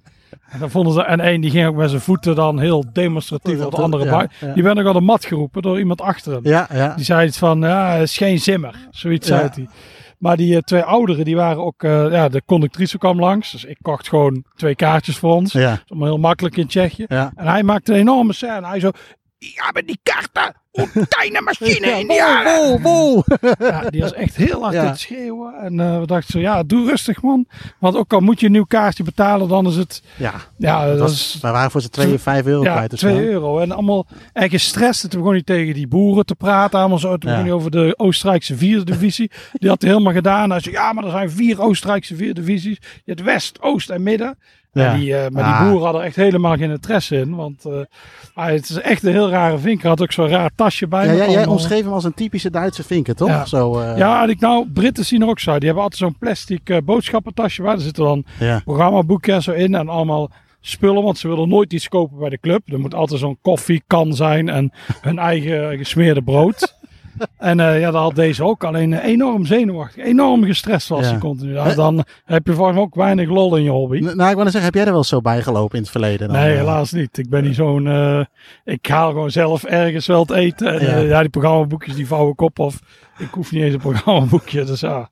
Speaker 2: En, dan vonden ze, en één die ging ook met zijn voeten dan heel demonstratief op de andere
Speaker 1: Ja,
Speaker 2: bui.
Speaker 1: ja.
Speaker 2: Die werd ook al de mat geroepen door iemand achter hem.
Speaker 1: Ja.
Speaker 2: Die zei iets van, ja, het is geen zimmer. Zoiets zei hij. Maar die eh, twee ouderen, die waren ook, eh, ja, de conductrice kwam langs. Dus ik kocht gewoon twee kaartjes voor ons. Dat
Speaker 1: Ja,
Speaker 2: is heel makkelijk in Tsjechië.
Speaker 1: ja.
Speaker 2: En hij maakte een enorme scène. Hij zo, ja, maar die kaarten, Een kleine machine
Speaker 1: Ja,
Speaker 2: in die
Speaker 1: wow, wow, wow.
Speaker 2: Ja, die was echt heel hard
Speaker 1: Ja.
Speaker 2: aan het schreeuwen. En eh, we dachten zo, ja, doe rustig man. Want ook al moet je een nieuw kaartje betalen, dan is het...
Speaker 1: Ja,
Speaker 2: Ja,
Speaker 1: dat
Speaker 2: dat
Speaker 1: was,
Speaker 2: is...
Speaker 1: wij waren voor z'n 2 5 euro
Speaker 2: Ja,
Speaker 1: kwijt. of
Speaker 2: 2
Speaker 1: zo.
Speaker 2: euro. En allemaal echt gestrest. En toen begon hij tegen die boeren te praten. Allemaal zo. Toen
Speaker 1: Ja.
Speaker 2: begon hij over de Oostenrijkse vierde divisie. Die had hij helemaal gedaan. Hij zei, ja, maar er zijn vier Oostenrijkse vierde divisies. Je hebt West, Oost en Midden.
Speaker 1: Ja.
Speaker 2: En die, eh, maar
Speaker 1: Ah.
Speaker 2: die boeren hadden echt helemaal geen interesse in. Want eh, hij- het is echt een heel rare vink. Had ook zo'n raar tasje bij.
Speaker 1: Ja, jij,
Speaker 2: allemaal-
Speaker 1: omschreef hem als een typische Duitse vinken, toch?
Speaker 2: Ja.
Speaker 1: Zo, eh,
Speaker 2: Ja, en ik nou, Britten zien er ook zo uit. Die hebben altijd zo'n plastic eh, boodschappentasje bij. Daar zitten dan
Speaker 1: ja.
Speaker 2: programmaboekje zo in en allemaal spullen. Want ze willen nooit iets kopen bij de club. Er moet altijd zo'n koffiekan zijn en hun eigen gesmeerde brood. En eh, ja, dat had deze ook. Alleen eh, enorm zenuwachtig. Enorm gestrest was
Speaker 1: Ja.
Speaker 2: hij continu. Dan heb je volgens mij ook weinig lol in je hobby.
Speaker 1: N- Nou, ik wou zeggen, heb jij er wel zo bijgelopen in het verleden? Dan?
Speaker 2: Nee,
Speaker 1: Eh,
Speaker 2: helaas niet. Ik ben niet zo'n... eh, ik haal gewoon zelf ergens wel het eten. En,
Speaker 1: Ja.
Speaker 2: die programmaboekjes die vouw ik op. Of ik hoef niet eens een programmaboekje. Dus ja.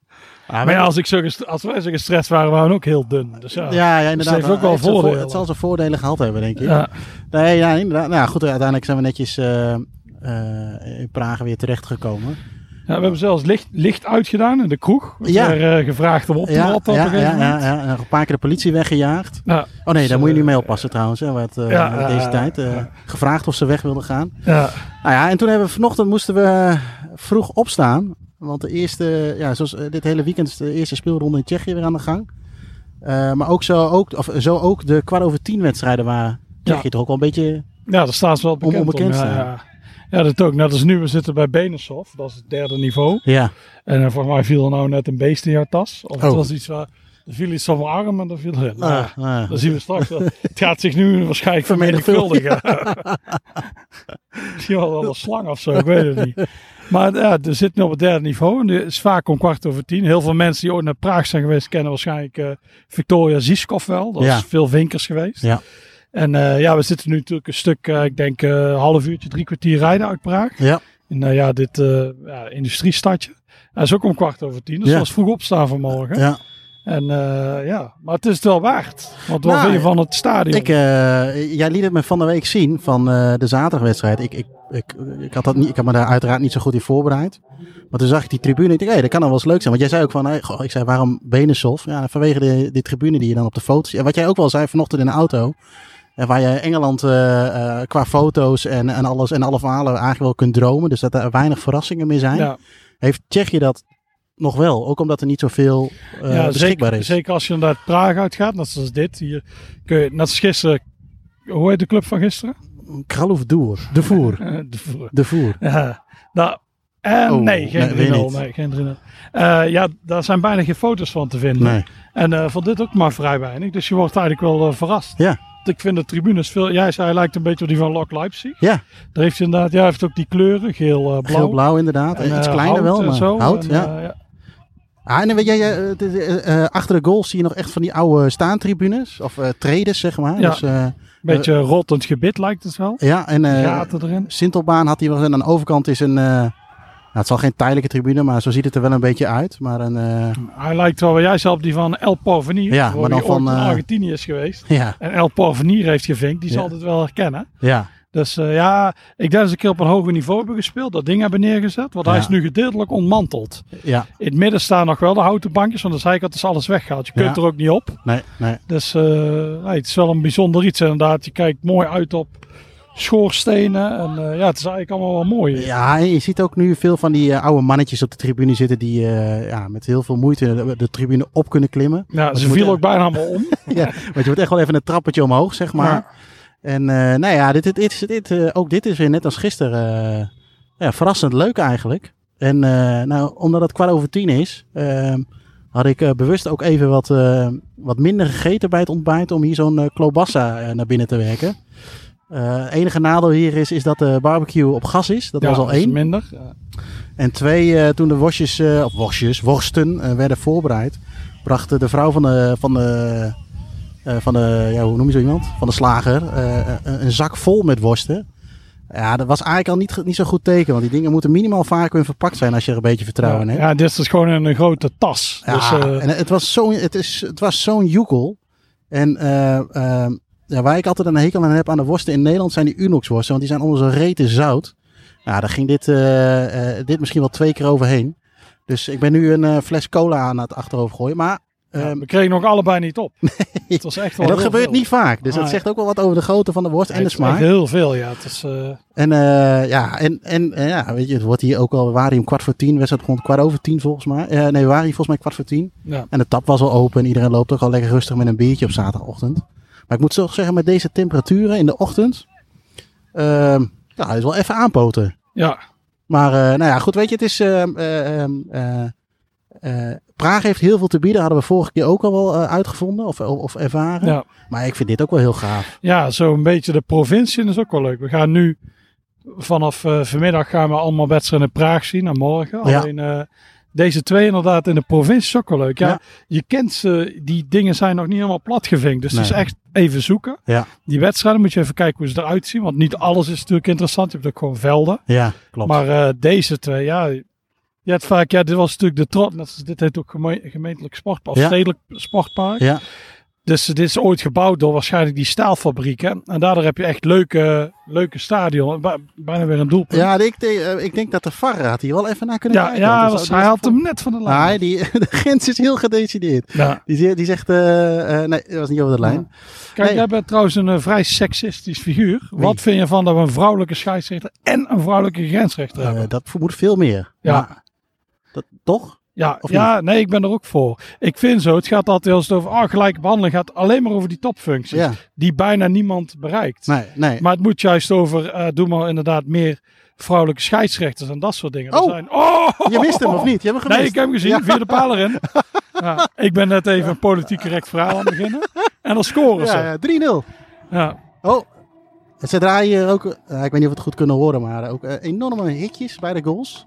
Speaker 1: Ah,
Speaker 2: Maar ja, als, ik zo als wij zo gestrest waren, waren we ook heel dun. Dus ja.
Speaker 1: Ja, ja, inderdaad.
Speaker 2: heeft ook wel
Speaker 1: voor-
Speaker 2: voordelen.
Speaker 1: Het zal zijn voordelen gehad hebben, denk ik.
Speaker 2: Ja.
Speaker 1: Nee, ja, inderdaad. Nou goed, uiteindelijk zijn we netjes eh, eh, in Praag weer terechtgekomen.
Speaker 2: Ja, we hebben zelfs licht, licht uitgedaan in de kroeg. We
Speaker 1: Ja.
Speaker 2: eh, gevraagd om op te
Speaker 1: Ja,
Speaker 2: op
Speaker 1: ja, ja, ja, een paar keer de politie weggejaagd.
Speaker 2: Ja.
Speaker 1: Oh nee,
Speaker 2: Dus,
Speaker 1: daar moet je
Speaker 2: eh,
Speaker 1: niet mee oppassen trouwens. Hè, wat, eh,
Speaker 2: Ja,
Speaker 1: deze
Speaker 2: eh,
Speaker 1: tijd. eh,
Speaker 2: eh.
Speaker 1: gevraagd of ze weg wilden gaan.
Speaker 2: Ja.
Speaker 1: Nou ja, en toen hebben we vanochtend moesten we vroeg opstaan. Want de eerste, ja, zoals eh, dit hele weekend is de eerste speelronde in Tsjechië weer aan de gang. Eh, maar ook zo, ook, of zo ook de kwart over tien wedstrijden waar Tsjechië toch ook wel een beetje...
Speaker 2: ja, daar staan ze wel bekend
Speaker 1: onbekend
Speaker 2: om. Ja,
Speaker 1: staan.
Speaker 2: Ja. dat ook. Net als nu, we zitten bij Benesov. Dat is het derde niveau.
Speaker 1: Ja,
Speaker 2: En uh, volgens mij viel er nou net een beest in jouw tas. Of het
Speaker 1: Oh.
Speaker 2: was iets waar... Er viel iets van mijn arm en dat viel erin. Nou,
Speaker 1: Ah, ah.
Speaker 2: Dan zien we straks. wel. het gaat zich nu waarschijnlijk
Speaker 1: Vermenigvuldigen.
Speaker 2: Misschien wel een slang of zo, ik weet het niet. Maar ja, er zit nu op het derde niveau. En het is vaak om kwart over tien. Heel veel mensen die ooit naar Praag zijn geweest, kennen waarschijnlijk eh, Victoria Ziskov wel. Dat
Speaker 1: Ja.
Speaker 2: is veel vinkers geweest.
Speaker 1: Ja.
Speaker 2: En eh, ja, we zitten nu natuurlijk een stuk, eh, ik denk eh, een half uurtje, drie kwartier rijden uit Praag.
Speaker 1: ja.
Speaker 2: In ja, dit ja, industriestadje. Dat is ook om kwart over tien. Dus
Speaker 1: Ja.
Speaker 2: was vroeg opstaan vanmorgen.
Speaker 1: ja.
Speaker 2: En uh, ja, maar het is het wel waard. Want wat
Speaker 1: Nou,
Speaker 2: je van het stadion?
Speaker 1: Ik, jij liet het me van de week zien van de zaterdagwedstrijd. Ik, ik, ik, ik, had dat niet, ik had me daar uiteraard niet zo goed in voorbereid. Maar toen zag ik die tribune. Ik dacht, hé, dat kan dan wel eens leuk zijn. Want jij zei ook van, hey, goh, ik zei, waarom Benesov? Ja, vanwege de, die tribune die je dan op de foto's... En wat jij ook wel zei vanochtend in de auto. En waar je Engeland uh, uh, qua foto's en, en alles en alle verhalen eigenlijk wel kunt dromen. Dus dat er weinig verrassingen meer zijn.
Speaker 2: Ja.
Speaker 1: Heeft Tsjechië dat nog wel? Ook omdat er niet zoveel uh, ja, beschikbaar
Speaker 2: zeker,
Speaker 1: is.
Speaker 2: Zeker als je naar Praag uitgaat, net zoals dit. Hier kun je, net als gisteren, hoe heet de club van gisteren?
Speaker 1: Kraluf Doer. De Voer.
Speaker 2: de Voer.
Speaker 1: De Voer.
Speaker 2: Ja, nou, en
Speaker 1: Oh,
Speaker 2: nee, geen
Speaker 1: nee,
Speaker 2: 3-0.
Speaker 1: weet niet.
Speaker 2: Nee, geen 3-0. Uh, ja, daar zijn bijna geen foto's van te vinden.
Speaker 1: Nee.
Speaker 2: En uh, van dit ook maar vrij weinig. Dus je wordt eigenlijk wel verrast.
Speaker 1: Ja.
Speaker 2: Ik vind de tribunes veel. Jij zei, hij lijkt een beetje op die van Lok Leipzig.
Speaker 1: Ja.
Speaker 2: Daar heeft hij inderdaad, ja, heeft ook die kleuren, geel, blauw.
Speaker 1: Geel-blauw inderdaad.
Speaker 2: En,
Speaker 1: Iets
Speaker 2: uh,
Speaker 1: kleiner wel, maar
Speaker 2: zo.
Speaker 1: hout,
Speaker 2: en,
Speaker 1: ja.
Speaker 2: ja.
Speaker 1: Ah, en dan weet jij, achter de goal zie je nog echt van die oude staantribunes. Of uh, tredes, zeg maar.
Speaker 2: Ja.
Speaker 1: Dus, uh,
Speaker 2: Beetje rottend gebit lijkt het wel.
Speaker 1: Ja, en uh,
Speaker 2: erin.
Speaker 1: Sintelbaan had hij wel. En aan de overkant is een. Nou, het zal geen tijdelijke tribune, maar zo ziet het er wel een beetje uit. Maar een, uh...
Speaker 2: Hij lijkt wel, jij zelf die van El Porvenir.
Speaker 1: Ja, maar dan van
Speaker 2: uh... Argentinië is geweest.
Speaker 1: Ja.
Speaker 2: En El Porvenir heeft gevinkt, die zal het wel herkennen.
Speaker 1: Ja.
Speaker 2: Dus uh, ja, ik denk dat ze een keer op een hoger niveau hebben gespeeld, dat ding hebben neergezet, want ja. hij is nu gedeeltelijk ontmanteld.
Speaker 1: Ja.
Speaker 2: In het midden staan nog wel de houten bankjes, want de zijkant is alles weggehaald. Je kunt er ook niet op.
Speaker 1: Nee, nee.
Speaker 2: Dus uh, nee, het is wel een bijzonder iets inderdaad. Je kijkt mooi uit op schoorstenen en uh, ja, het is eigenlijk allemaal wel mooi.
Speaker 1: Ja, en je ziet ook nu veel van die uh, oude mannetjes op de tribune zitten die uh, ja, met heel veel moeite de, de, tribune op kunnen klimmen.
Speaker 2: Ja, ze viel ook bijna allemaal om.
Speaker 1: ja, want je wordt echt wel even een trappetje omhoog, zeg maar. Ja. En nou ja, dit, dit, dit, dit ook dit is weer net als gisteren ja, verrassend leuk eigenlijk. En nou, omdat het kwart over tien is, ehm, had ik bewust ook even wat, wat minder gegeten bij het ontbijt om hier zo'n klobassa naar binnen te werken. Uh, enige nadeel hier is, is dat de barbecue op gas is. Dat
Speaker 2: ja,
Speaker 1: was al één.
Speaker 2: minder. Ja.
Speaker 1: En twee, uh, toen de worstjes, uh, of worstjes, worsten werden voorbereid, bracht de vrouw van de, van de, van de ja, hoe noem je zo iemand? Van de slager, een zak vol met worsten. Ja, dat was eigenlijk al niet, niet zo goed teken, want die dingen moeten minimaal vacuüm verpakt zijn als je er een beetje vertrouwen in
Speaker 2: ja,
Speaker 1: hebt.
Speaker 2: Ja, dit is dus gewoon een grote tas.
Speaker 1: Ja,
Speaker 2: dus, uh...
Speaker 1: en het was zo'n het is, het was zo'n joekel. En ja, waar ik altijd een hekel aan heb aan de worsten in Nederland zijn die Unox worsten. Want die zijn onder zo'n rete zout. Nou, daar ging dit, eh, eh, dit misschien wel twee keer overheen. Dus ik ben nu een eh, fles cola aan het achterover gooien. Maar
Speaker 2: Ja,
Speaker 1: ehm,
Speaker 2: we kregen nog allebei niet op. Het was echt wel
Speaker 1: en dat gebeurt
Speaker 2: veel.
Speaker 1: niet vaak. Dus dat
Speaker 2: Nee.
Speaker 1: zegt ook wel wat over de grootte van de worst en de smaak.
Speaker 2: heel veel, ja. Het is,
Speaker 1: En ja, en, en ja, weet je, het wordt hier ook al, we waren hier om kwart voor tien, wedstrijd begon kwart over tien volgens mij. Nee, we waren hier volgens mij kwart voor tien.
Speaker 2: ja.
Speaker 1: En de tap was al open en iedereen loopt ook al lekker rustig met een biertje op zaterdagochtend. Maar ik moet toch zeggen, met deze temperaturen in de ochtend, ehm ja, is wel even aanpoten.
Speaker 2: ja,
Speaker 1: Maar eh, nou ja, goed, weet je, het is, ehm, eh, ehm, eh, Praag heeft heel veel te bieden, hadden we vorige keer ook al wel uitgevonden of, of, ervaren.
Speaker 2: ja.
Speaker 1: Maar ik vind dit ook wel heel gaaf.
Speaker 2: ja, zo een beetje de provincie is ook wel leuk. We gaan nu vanaf vanmiddag gaan we allemaal wedstrijden in Praag zien, naar morgen.
Speaker 1: Ja.
Speaker 2: Alleen deze twee inderdaad in de provincie is ook wel leuk. Ja,
Speaker 1: Ja.
Speaker 2: Je kent ze, die dingen zijn nog niet helemaal platgevinkt. Dus het is
Speaker 1: Nee.
Speaker 2: echt even zoeken.
Speaker 1: Ja,
Speaker 2: Die wedstrijden moet je even kijken hoe ze eruit zien. Want niet alles is natuurlijk interessant. Je hebt ook gewoon velden.
Speaker 1: ja klopt.
Speaker 2: Maar eh, deze twee, ja. Je hebt vaak, ja, dit was natuurlijk de trot. Dit heet ook geme- gemeentelijk sportpark,
Speaker 1: Ja.
Speaker 2: stedelijk sportpark.
Speaker 1: ja,
Speaker 2: Dus dit is ooit gebouwd door waarschijnlijk die staalfabrieken. En daardoor heb je echt leuke, leuke stadion. Bijna weer een doelpunt.
Speaker 1: ja ik, denk, eh, ik denk dat de VAR had hier wel even naar kunnen
Speaker 2: ja,
Speaker 1: kijken.
Speaker 2: ja hij had hem net van de lijn.
Speaker 1: Nee, die, de grens is heel gedecideerd.
Speaker 2: Ja.
Speaker 1: Die, die zegt, eh, eh, nee, dat was niet over de lijn.
Speaker 2: Kijk,
Speaker 1: Nee.
Speaker 2: jij bent trouwens een vrij seksistisch figuur.
Speaker 1: Wie?
Speaker 2: Wat vind je van dat we een vrouwelijke scheidsrechter en een vrouwelijke grensrechter hebben?
Speaker 1: dat vermoedt veel meer.
Speaker 2: Ja.
Speaker 1: Maar dat, toch?
Speaker 2: Ja, ja nee, ik ben er ook voor. Ik vind zo, het gaat altijd het over oh, gelijke behandeling gaat alleen maar over die topfuncties.
Speaker 1: Ja.
Speaker 2: Die bijna niemand bereikt.
Speaker 1: Nee, nee.
Speaker 2: Maar het moet juist over, eh, doe maar inderdaad meer vrouwelijke scheidsrechters en dat soort dingen.
Speaker 1: Oh.
Speaker 2: zijn, oh!
Speaker 1: Je mist hem of niet? Je hebt hem gemist.
Speaker 2: Nee, ik heb hem gezien.
Speaker 1: Ja.
Speaker 2: Vierde paal erin. Ja, ik ben net even een politiek correct verhaal aan het beginnen. En dan scoren ze.
Speaker 1: Ja, ja, 3-0.
Speaker 2: Ja.
Speaker 1: Oh. En Ze draaien ook, eh, ik weet niet of we het goed kunnen horen, maar ook eh, enorme hitjes bij de goals.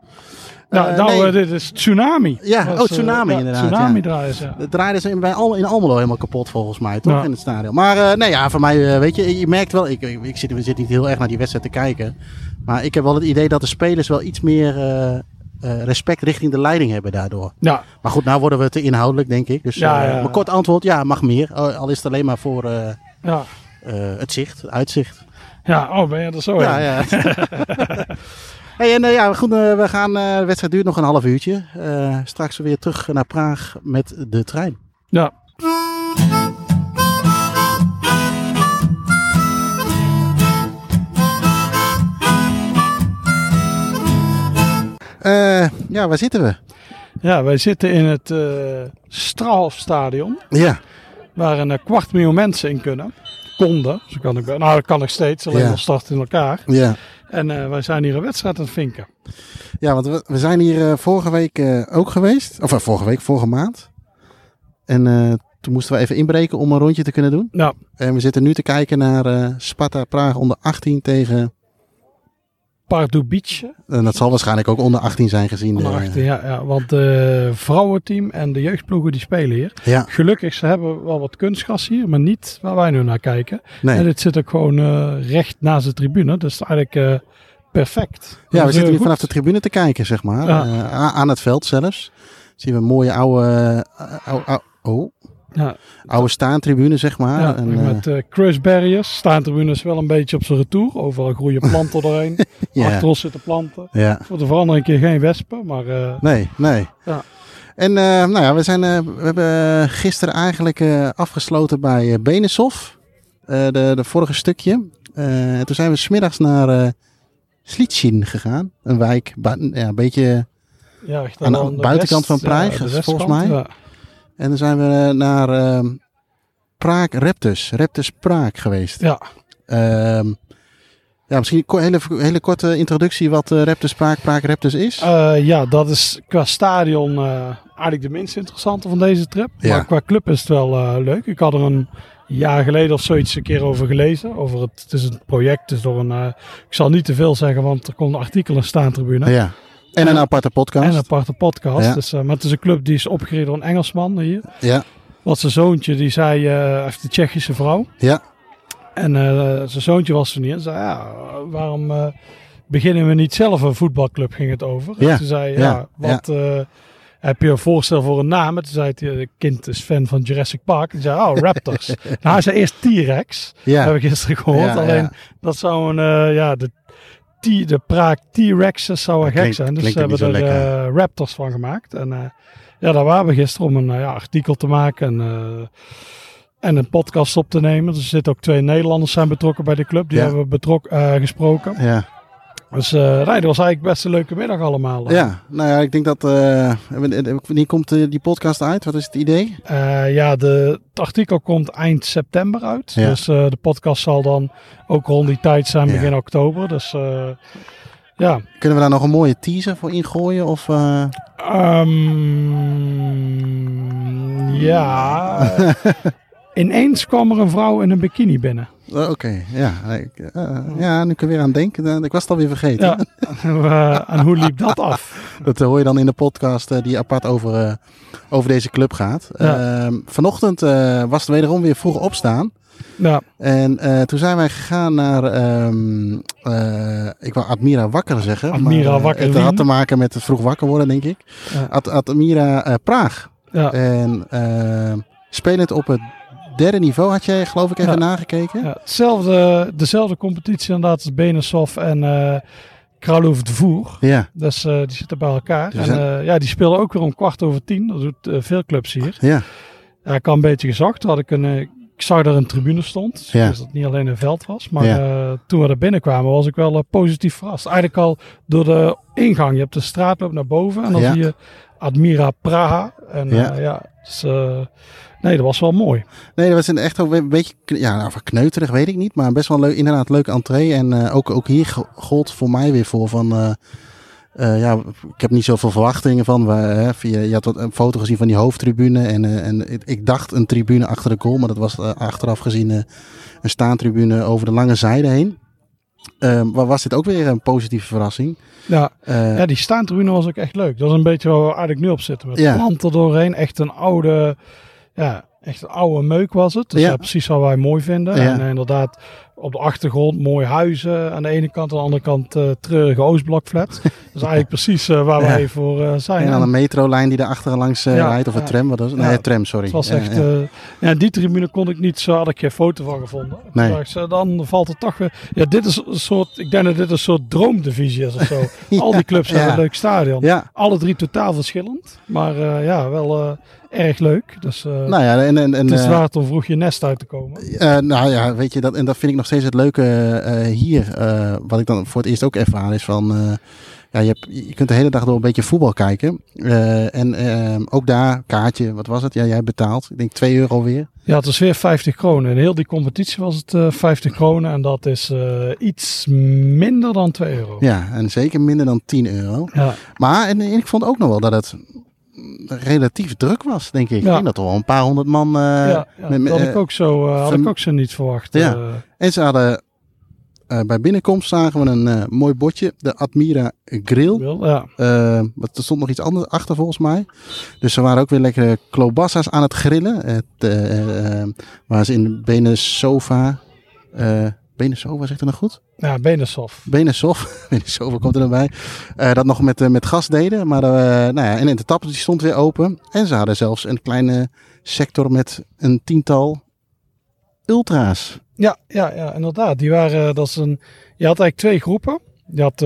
Speaker 2: Nou,
Speaker 1: Eh,
Speaker 2: nou
Speaker 1: nee.
Speaker 2: dit is Tsunami.
Speaker 1: Ja, oh, Tsunami
Speaker 2: ja,
Speaker 1: inderdaad,
Speaker 2: Tsunami
Speaker 1: ja.
Speaker 2: draaien ze.
Speaker 1: Het draaide ze in, bij Al, in Almelo helemaal kapot volgens mij, toch?
Speaker 2: Ja.
Speaker 1: In het stadion. Maar nee, ja, voor mij, weet je, je merkt wel, ik, ik, ik zit, we zitten niet heel erg naar die wedstrijd te kijken. Maar ik heb wel het idee dat de spelers wel iets meer respect richting de leiding hebben daardoor.
Speaker 2: Ja,
Speaker 1: Maar goed, nou worden we te inhoudelijk, denk ik. Dus
Speaker 2: Ja, ja.
Speaker 1: mijn kort antwoord, ja, mag meer. Al is het alleen maar voor
Speaker 2: ja.
Speaker 1: het zicht, het uitzicht.
Speaker 2: Ja, oh, ben je er zo
Speaker 1: ja, ja. hey, en eh, ja, goed, eh, we gaan, eh, de wedstrijd duurt nog een half uurtje. Straks weer terug naar Praag met de trein.
Speaker 2: Ja.
Speaker 1: Ja, waar zitten we?
Speaker 2: Ja, wij zitten in het eh Straalstadion,
Speaker 1: Ja,
Speaker 2: waar een kwart miljoen mensen in kunnen. Konden, zo kan ik. Nou, dat kan nog steeds, alleen
Speaker 1: Ja.
Speaker 2: nog starten in elkaar.
Speaker 1: ja.
Speaker 2: En eh, wij zijn hier een wedstrijd aan het vinken.
Speaker 1: Ja, want we, we zijn hier eh, vorige week eh, ook geweest. Of vorige week, vorige maand. En toen moesten we even inbreken om een rondje te kunnen doen.
Speaker 2: Nou,
Speaker 1: En we zitten nu te kijken naar Sparta Praag onder 18 tegen...
Speaker 2: Pardubice,
Speaker 1: En dat zal waarschijnlijk ook onder 18 zijn gezien.
Speaker 2: onder
Speaker 1: de-
Speaker 2: 18, ja, ja, want het vrouwenteam en de jeugdploegen die spelen hier.
Speaker 1: Ja,
Speaker 2: Gelukkig, ze hebben wel wat kunstgras hier, maar niet waar wij nu naar kijken. En
Speaker 1: nee.
Speaker 2: dit zit ook gewoon eh, recht naast de tribune, dus eigenlijk eh, perfect.
Speaker 1: Ja, we zitten
Speaker 2: eh,
Speaker 1: nu
Speaker 2: goed.
Speaker 1: vanaf de tribune te kijken, zeg maar.
Speaker 2: Ja.
Speaker 1: Eh, aan het veld zelfs. Zien we een mooie oude, eh, oude, oude, oh,
Speaker 2: Ja,
Speaker 1: oude staantribune, zeg maar.
Speaker 2: ja,
Speaker 1: En, eh,
Speaker 2: met eh Chris Barriers. Staantribune is wel een beetje op zijn retour. Overal groeien planten doorheen.
Speaker 1: ja,
Speaker 2: Achter ons zitten planten.
Speaker 1: ja.
Speaker 2: Voor de verandering keer geen wespen, maar eh,
Speaker 1: Nee, nee.
Speaker 2: Ja.
Speaker 1: En nou ja, we, zijn, we hebben gisteren eigenlijk afgesloten bij uh, Benesov. Eh, de, de vorige stukje. En toen zijn we smiddags naar eh Slitsin gegaan. Een wijk, ja, een beetje...
Speaker 2: ja,
Speaker 1: Aan de buitenkant van Praag, volgens mij. En dan zijn we eh, naar ehm Praag Raptors. Raptors Praag geweest.
Speaker 2: ja,
Speaker 1: Ehm, ja, misschien een hele, hele korte introductie wat eh, Raptors Praag, Praag Raptors is.
Speaker 2: Eh, ja, dat is qua stadion eigenlijk de minst interessante van deze trip.
Speaker 1: Ja.
Speaker 2: Maar qua club is het wel leuk. Ik had er een jaar geleden of zoiets een keer over gelezen. Over het, het is een project, dus door een... ik zal niet te veel zeggen, want er komt een artikel in staantribune.
Speaker 1: ja. En een
Speaker 2: En-
Speaker 1: aparte podcast.
Speaker 2: En een aparte podcast.
Speaker 1: Ja.
Speaker 2: Dus, eh, maar het is een club die is opgericht door een Engelsman hier.
Speaker 1: Ja,
Speaker 2: Want zijn zoontje, die zei, eh, hij heeft een Tsjechische vrouw.
Speaker 1: ja,
Speaker 2: En eh, zijn zoontje was er niet. En zei, ja, waarom eh, beginnen we niet zelf een voetbalclub, ging het over.
Speaker 1: Ja,
Speaker 2: En toen zei
Speaker 1: ja,
Speaker 2: ja, wat eh, heb je een voorstel voor een naam? En toen zei het kind is fan van Jurassic Park. En zei, oh, Raptors. nou, hij zei eerst T-Rex. Dat
Speaker 1: ja.
Speaker 2: heb ik gisteren gehoord.
Speaker 1: Ja,
Speaker 2: Alleen,
Speaker 1: ja.
Speaker 2: dat zou een, eh, ja, de T, de Praag T-Rexes zou wel gek zijn. Dus hebben
Speaker 1: niet
Speaker 2: er eh, Raptors van gemaakt. En eh, ja, daar waren we gisteren om een eh, ja, artikel te maken en, en een podcast op te nemen. Dus er zitten ook twee Nederlanders zijn betrokken bij de club. Die
Speaker 1: Ja.
Speaker 2: hebben we betrok, gesproken.
Speaker 1: Ja.
Speaker 2: Dus nee, dat was eigenlijk best een leuke middag allemaal.
Speaker 1: ja, nou ja, ik denk dat... eh, wanneer komt eh, die podcast uit? Wat is het idee?
Speaker 2: Ja, de, het artikel komt eind september uit.
Speaker 1: Ja.
Speaker 2: Dus de podcast zal dan ook rond die tijd zijn,
Speaker 1: Ja.
Speaker 2: begin oktober. Dus ja.
Speaker 1: Kunnen we daar nog een mooie teaser voor ingooien? Of, eh,
Speaker 2: Ehm, ja. Ineens kwam er een vrouw in een bikini binnen.
Speaker 1: Oh, Oké, ja. Ik, eh, ja, nu kun je weer aan denken. Eh, Ik was het alweer vergeten.
Speaker 2: Ja. Eh, en hoe liep dat af?
Speaker 1: Dat hoor je dan in de podcast die apart over, over deze club gaat.
Speaker 2: Ja.
Speaker 1: Ehm, vanochtend was het wederom weer vroeg opstaan.
Speaker 2: Ja,
Speaker 1: En toen zijn wij gegaan naar, ehm, eh, ik wou Admira Wakker zeggen.
Speaker 2: Admira
Speaker 1: maar,
Speaker 2: Wakker
Speaker 1: Het had te maken met het vroeg wakker worden, denk ik.
Speaker 2: Ja.
Speaker 1: Ad, Admira Praag.
Speaker 2: ja,
Speaker 1: En spelend op het derde niveau had jij geloof ik even
Speaker 2: Ja.
Speaker 1: nagekeken.
Speaker 2: ja. Hetzelfde, dezelfde competitie inderdaad als Benesov en eh Kralov de Voer.
Speaker 1: Ja,
Speaker 2: Dus die zitten bij elkaar.
Speaker 1: Dus
Speaker 2: en eh, ja, die spelen ook weer om kwart over tien. Dat doet veel clubs hier.
Speaker 1: ja,
Speaker 2: Ja, ik had een beetje gezocht. Had ik, een, ik zag dat er een tribune stond.
Speaker 1: Ja.
Speaker 2: Dus dat het niet alleen een veld was. Maar
Speaker 1: Ja.
Speaker 2: toen we er binnenkwamen was ik wel positief verrast. Eigenlijk al door de ingang. Je hebt de straatloop naar boven. En dan zie je Admira Praha. En
Speaker 1: Ja.
Speaker 2: ja, ja dus, nee, dat was wel mooi.
Speaker 1: Nee, dat was een echt ook een beetje, ja, nou, kneuterig weet ik niet, maar best wel leuk, inderdaad leuke entree. En eh, ook, ook hier go- gold voor mij weer voor van, eh, eh, ja, ik heb niet zoveel verwachtingen van. Hè, via, je had wat, een foto gezien van die hoofdtribune en, en ik, dacht een tribune achter de goal, maar dat was achteraf gezien een staantribune over de lange zijde heen. Ehm, maar was dit ook weer een positieve verrassing?
Speaker 2: Ja, ja die staantribune was ook echt leuk. Dat is een beetje waar we eigenlijk nu op zitten. Met
Speaker 1: Ja.
Speaker 2: planten doorheen. Echt een oude, ja, echt een oude meuk was het. Dus
Speaker 1: Ja.
Speaker 2: precies wat wij mooi vinden.
Speaker 1: Ja.
Speaker 2: En eh, inderdaad, op de achtergrond mooie huizen aan de ene kant. Aan de andere kant eh, treurige Oostblokflat. dat is eigenlijk precies eh, waar
Speaker 1: Ja.
Speaker 2: wij voor zijn.
Speaker 1: en dan een metrolijn die daar achter langs rijdt, of een tram, wat was het? Nee, tram, sorry.
Speaker 2: Het was
Speaker 1: Ja,
Speaker 2: echt,
Speaker 1: ja.
Speaker 2: ja, die tribune kon ik niet, zo had ik geen foto van gevonden.
Speaker 1: Nee.
Speaker 2: Dan valt het toch weer, ja, dit is een soort, ik denk dat dit een soort droomdivisie is of zo. Al die clubs hebben een leuk stadion.
Speaker 1: ja,
Speaker 2: Alle drie totaal verschillend, maar ja, wel erg leuk. Dus eh,
Speaker 1: nou ja, en, en, en,
Speaker 2: het is
Speaker 1: eh,
Speaker 2: waard om vroeg je nest uit te komen.
Speaker 1: Eh, nou ja, weet je, dat, en dat vind ik nog steeds het leuke hier. wat ik dan voor het eerst ook ervaar is van... ja, je, hebt, je kunt de hele dag door een beetje voetbal kijken. En ook daar, kaartje, wat was het? Ja, jij hebt betaald. Ik denk 2 euro weer.
Speaker 2: Ja, het was weer 50 kronen. In heel die competitie was het eh 50 kronen en dat is iets minder dan 2 euro.
Speaker 1: Ja, en zeker minder dan 10 euro.
Speaker 2: Ja.
Speaker 1: Maar en, ik vond ook nog wel dat het relatief druk was, denk ik.
Speaker 2: Ja.
Speaker 1: Ik denk dat er wel een paar honderd man... eh,
Speaker 2: ja, ja,
Speaker 1: met- met,
Speaker 2: dat had
Speaker 1: eh,
Speaker 2: ik ook zo, eh, had ik ook zo niet verwacht.
Speaker 1: Ja. En ze hadden... bij binnenkomst zagen we een mooi bordje. De Admira Grill.
Speaker 2: Ja.
Speaker 1: Eh, maar er stond nog iets anders achter volgens mij. Dus ze waren ook weer lekkere klobassa's aan het grillen. Het, waar ze in Benesova... eh Benesova, zegt het nog goed?
Speaker 2: Ja, Benesov.
Speaker 1: Benesov, Benesova komt er dan bij. Eh, dat nog met, eh, met gas deden. Maar eh, nou ja, en de tap die stond weer open. En ze hadden zelfs een kleine sector met een tiental ultra's.
Speaker 2: Ja, ja, ja, inderdaad. Die waren, dat is een, je had eigenlijk twee groepen. Je had,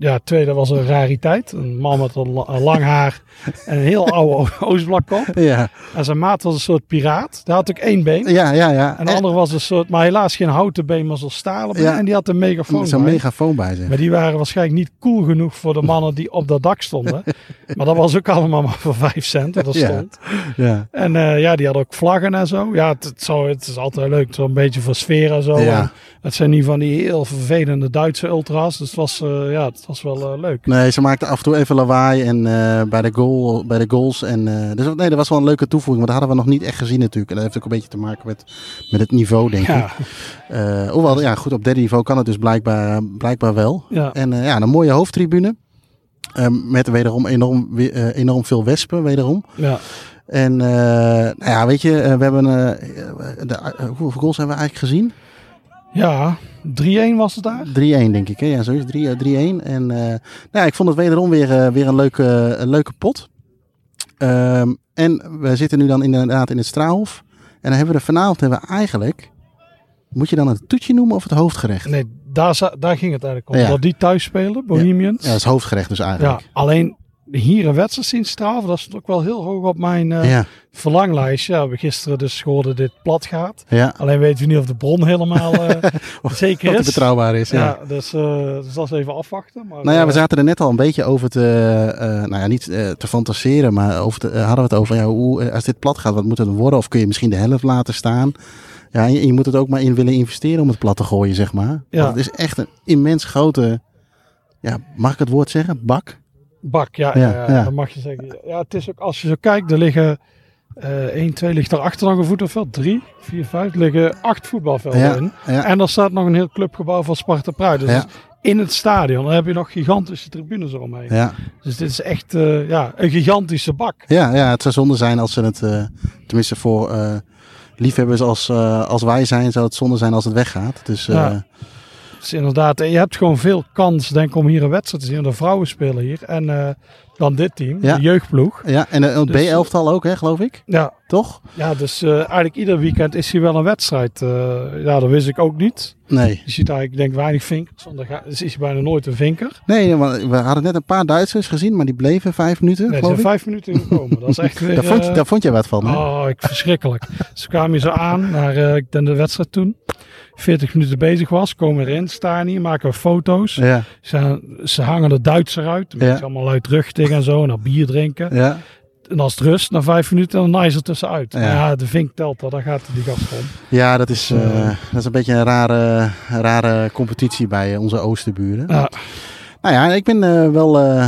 Speaker 2: ja, twee, dat was een rariteit. Een man met een, la- een lang haar en een heel oude Oostblokkop.
Speaker 1: Ja,
Speaker 2: En zijn maat was een soort piraat. Die had ook één been.
Speaker 1: ja, ja. ja.
Speaker 2: En de andere was een soort, maar helaas geen houten been, maar zo'n stalen been.
Speaker 1: Ja.
Speaker 2: En die had een megafoon
Speaker 1: Zo'n megafoon bij zich.
Speaker 2: Maar die waren waarschijnlijk niet cool genoeg voor de mannen die op dat dak stonden. maar dat was ook allemaal maar voor vijf cent, er
Speaker 1: Ja.
Speaker 2: stond.
Speaker 1: Ja.
Speaker 2: En eh, ja, die hadden ook vlaggen en zo. Ja, het, het, zou, het is altijd leuk. Zo'n beetje voor sfeer en zo.
Speaker 1: Ja.
Speaker 2: En het zijn niet van die heel vervelende Duitse ultras. Dus het was, eh, ja, het was wel eh, leuk.
Speaker 1: Nee, ze maakten af en toe even lawaai en, eh, bij, de goal, bij de goals. En, eh, dus nee, dat was wel een leuke toevoeging. Want dat hadden we nog niet echt gezien natuurlijk. En dat heeft ook een beetje te maken met, met het niveau, denk ik.
Speaker 2: Ja,
Speaker 1: Eh, hoewel, ja, goed, op derde niveau kan het dus blijkbaar, blijkbaar wel.
Speaker 2: ja.
Speaker 1: En ja, een mooie hoofdtribune. Ehm, met wederom enorm, enorm veel wespen, wederom.
Speaker 2: ja.
Speaker 1: En nou ja, weet je, we hebben... de, hoeveel goals hebben we eigenlijk gezien?
Speaker 2: ja 3-1 was het daar.
Speaker 1: 3-1 denk ik, hè? Ja, zo is het, 3 eh, 3-1. En eh, nou ja, ik vond het wederom weer, eh, weer een, leuke, een leuke pot. Ehm, en we zitten nu dan inderdaad in het Straalhof. En dan hebben we er vanavond hebben we eigenlijk... Moet je dan het toetje noemen of het hoofdgerecht?
Speaker 2: Nee, daar, daar ging het eigenlijk om.
Speaker 1: Ja.
Speaker 2: Dat die thuis spelen, Bohemians.
Speaker 1: Ja, dat is hoofdgerecht dus
Speaker 2: Ja,
Speaker 1: eigenlijk.
Speaker 2: alleen hier een wedstrijd zien straven, dat is ook wel heel hoog op mijn eh,
Speaker 1: Ja,
Speaker 2: verlanglijstje. Ja, we hebben gisteren dus gehoord dat dit plat gaat.
Speaker 1: ja.
Speaker 2: Alleen weten we niet of de bron helemaal eh, zeker is.
Speaker 1: betrouwbaar is. Ja.
Speaker 2: Dus, eh, dus dat is even afwachten. Maar,
Speaker 1: Nou ja, we zaten er net al een beetje over te, nou ja, niet te fantaseren, maar over te, hadden we het over, ja, hoe, als dit plat gaat, wat moet het dan worden? Of kun je misschien de helft laten staan? Ja, en je, je moet het ook maar in willen investeren om het plat te gooien, zeg maar.
Speaker 2: Ja.
Speaker 1: Want het is echt een immens grote, ja, mag ik het woord zeggen? Bak?
Speaker 2: Bak, ja,
Speaker 1: Ja,
Speaker 2: ja,
Speaker 1: ja.
Speaker 2: dat mag je zeggen. Ja, het is ook, als je zo kijkt, er liggen eh 1, 2 ligt daarachter nog een voetbalveld. 3, 4, 5, er liggen acht voetbalvelden
Speaker 1: Ja,
Speaker 2: in.
Speaker 1: ja.
Speaker 2: En er staat nog een heel clubgebouw van Sparta Praag. Dus
Speaker 1: Ja.
Speaker 2: in het stadion dan heb je nog gigantische tribunes eromheen. Dus dit is echt eh, ja, een gigantische bak.
Speaker 1: Ja, ja, het zou zonde zijn als ze het, eh, tenminste voor eh, liefhebbers als, als wij zijn, zou het zonde zijn als het weggaat. Dus
Speaker 2: Ja. Dus inderdaad, eh, je hebt gewoon veel kans denk ik om hier een wedstrijd te zien. De vrouwen spelen hier. En eh, dan dit team,
Speaker 1: Ja.
Speaker 2: de jeugdploeg.
Speaker 1: ja, en eh, het
Speaker 2: Dus-
Speaker 1: B-elftal ook, hè, geloof ik?
Speaker 2: Ja,
Speaker 1: Toch?
Speaker 2: ja dus eh, eigenlijk ieder weekend is hier wel een wedstrijd. Eh, ja, dat wist ik ook niet.
Speaker 1: Nee.
Speaker 2: Je ziet eigenlijk denk ik weinig vinkers. Want er is hier bijna nooit een vinker.
Speaker 1: Nee, want we hadden net een paar Duitsers gezien, maar die bleven vijf minuten,
Speaker 2: Nee, ze zijn
Speaker 1: ik.
Speaker 2: vijf minuten gekomen. Dat is echt weer...
Speaker 1: Daar vond, je,
Speaker 2: eh,
Speaker 1: daar vond je wat van, hè?
Speaker 2: Oh, ik, verschrikkelijk. Ze kwamen hier zo aan naar ik denk de wedstrijd toen. 40 minuten bezig was, komen erin, staan hier, maken we foto's.
Speaker 1: Ja,
Speaker 2: Ze, ze hangen de Duitser uit,
Speaker 1: Ja.
Speaker 2: beetje allemaal luidruchtig en zo, en dan bier drinken.
Speaker 1: ja.
Speaker 2: En als het rust, na vijf minuten, dan ze er tussenuit.
Speaker 1: Ja.
Speaker 2: De vink telt dat, daar gaat die gast om.
Speaker 1: ja dat, is, eh,
Speaker 2: eh,
Speaker 1: dat is een beetje een rare, rare competitie bij eh, onze oosterburen.
Speaker 2: Ja,
Speaker 1: Nou ja, ik ben eh, wel eh,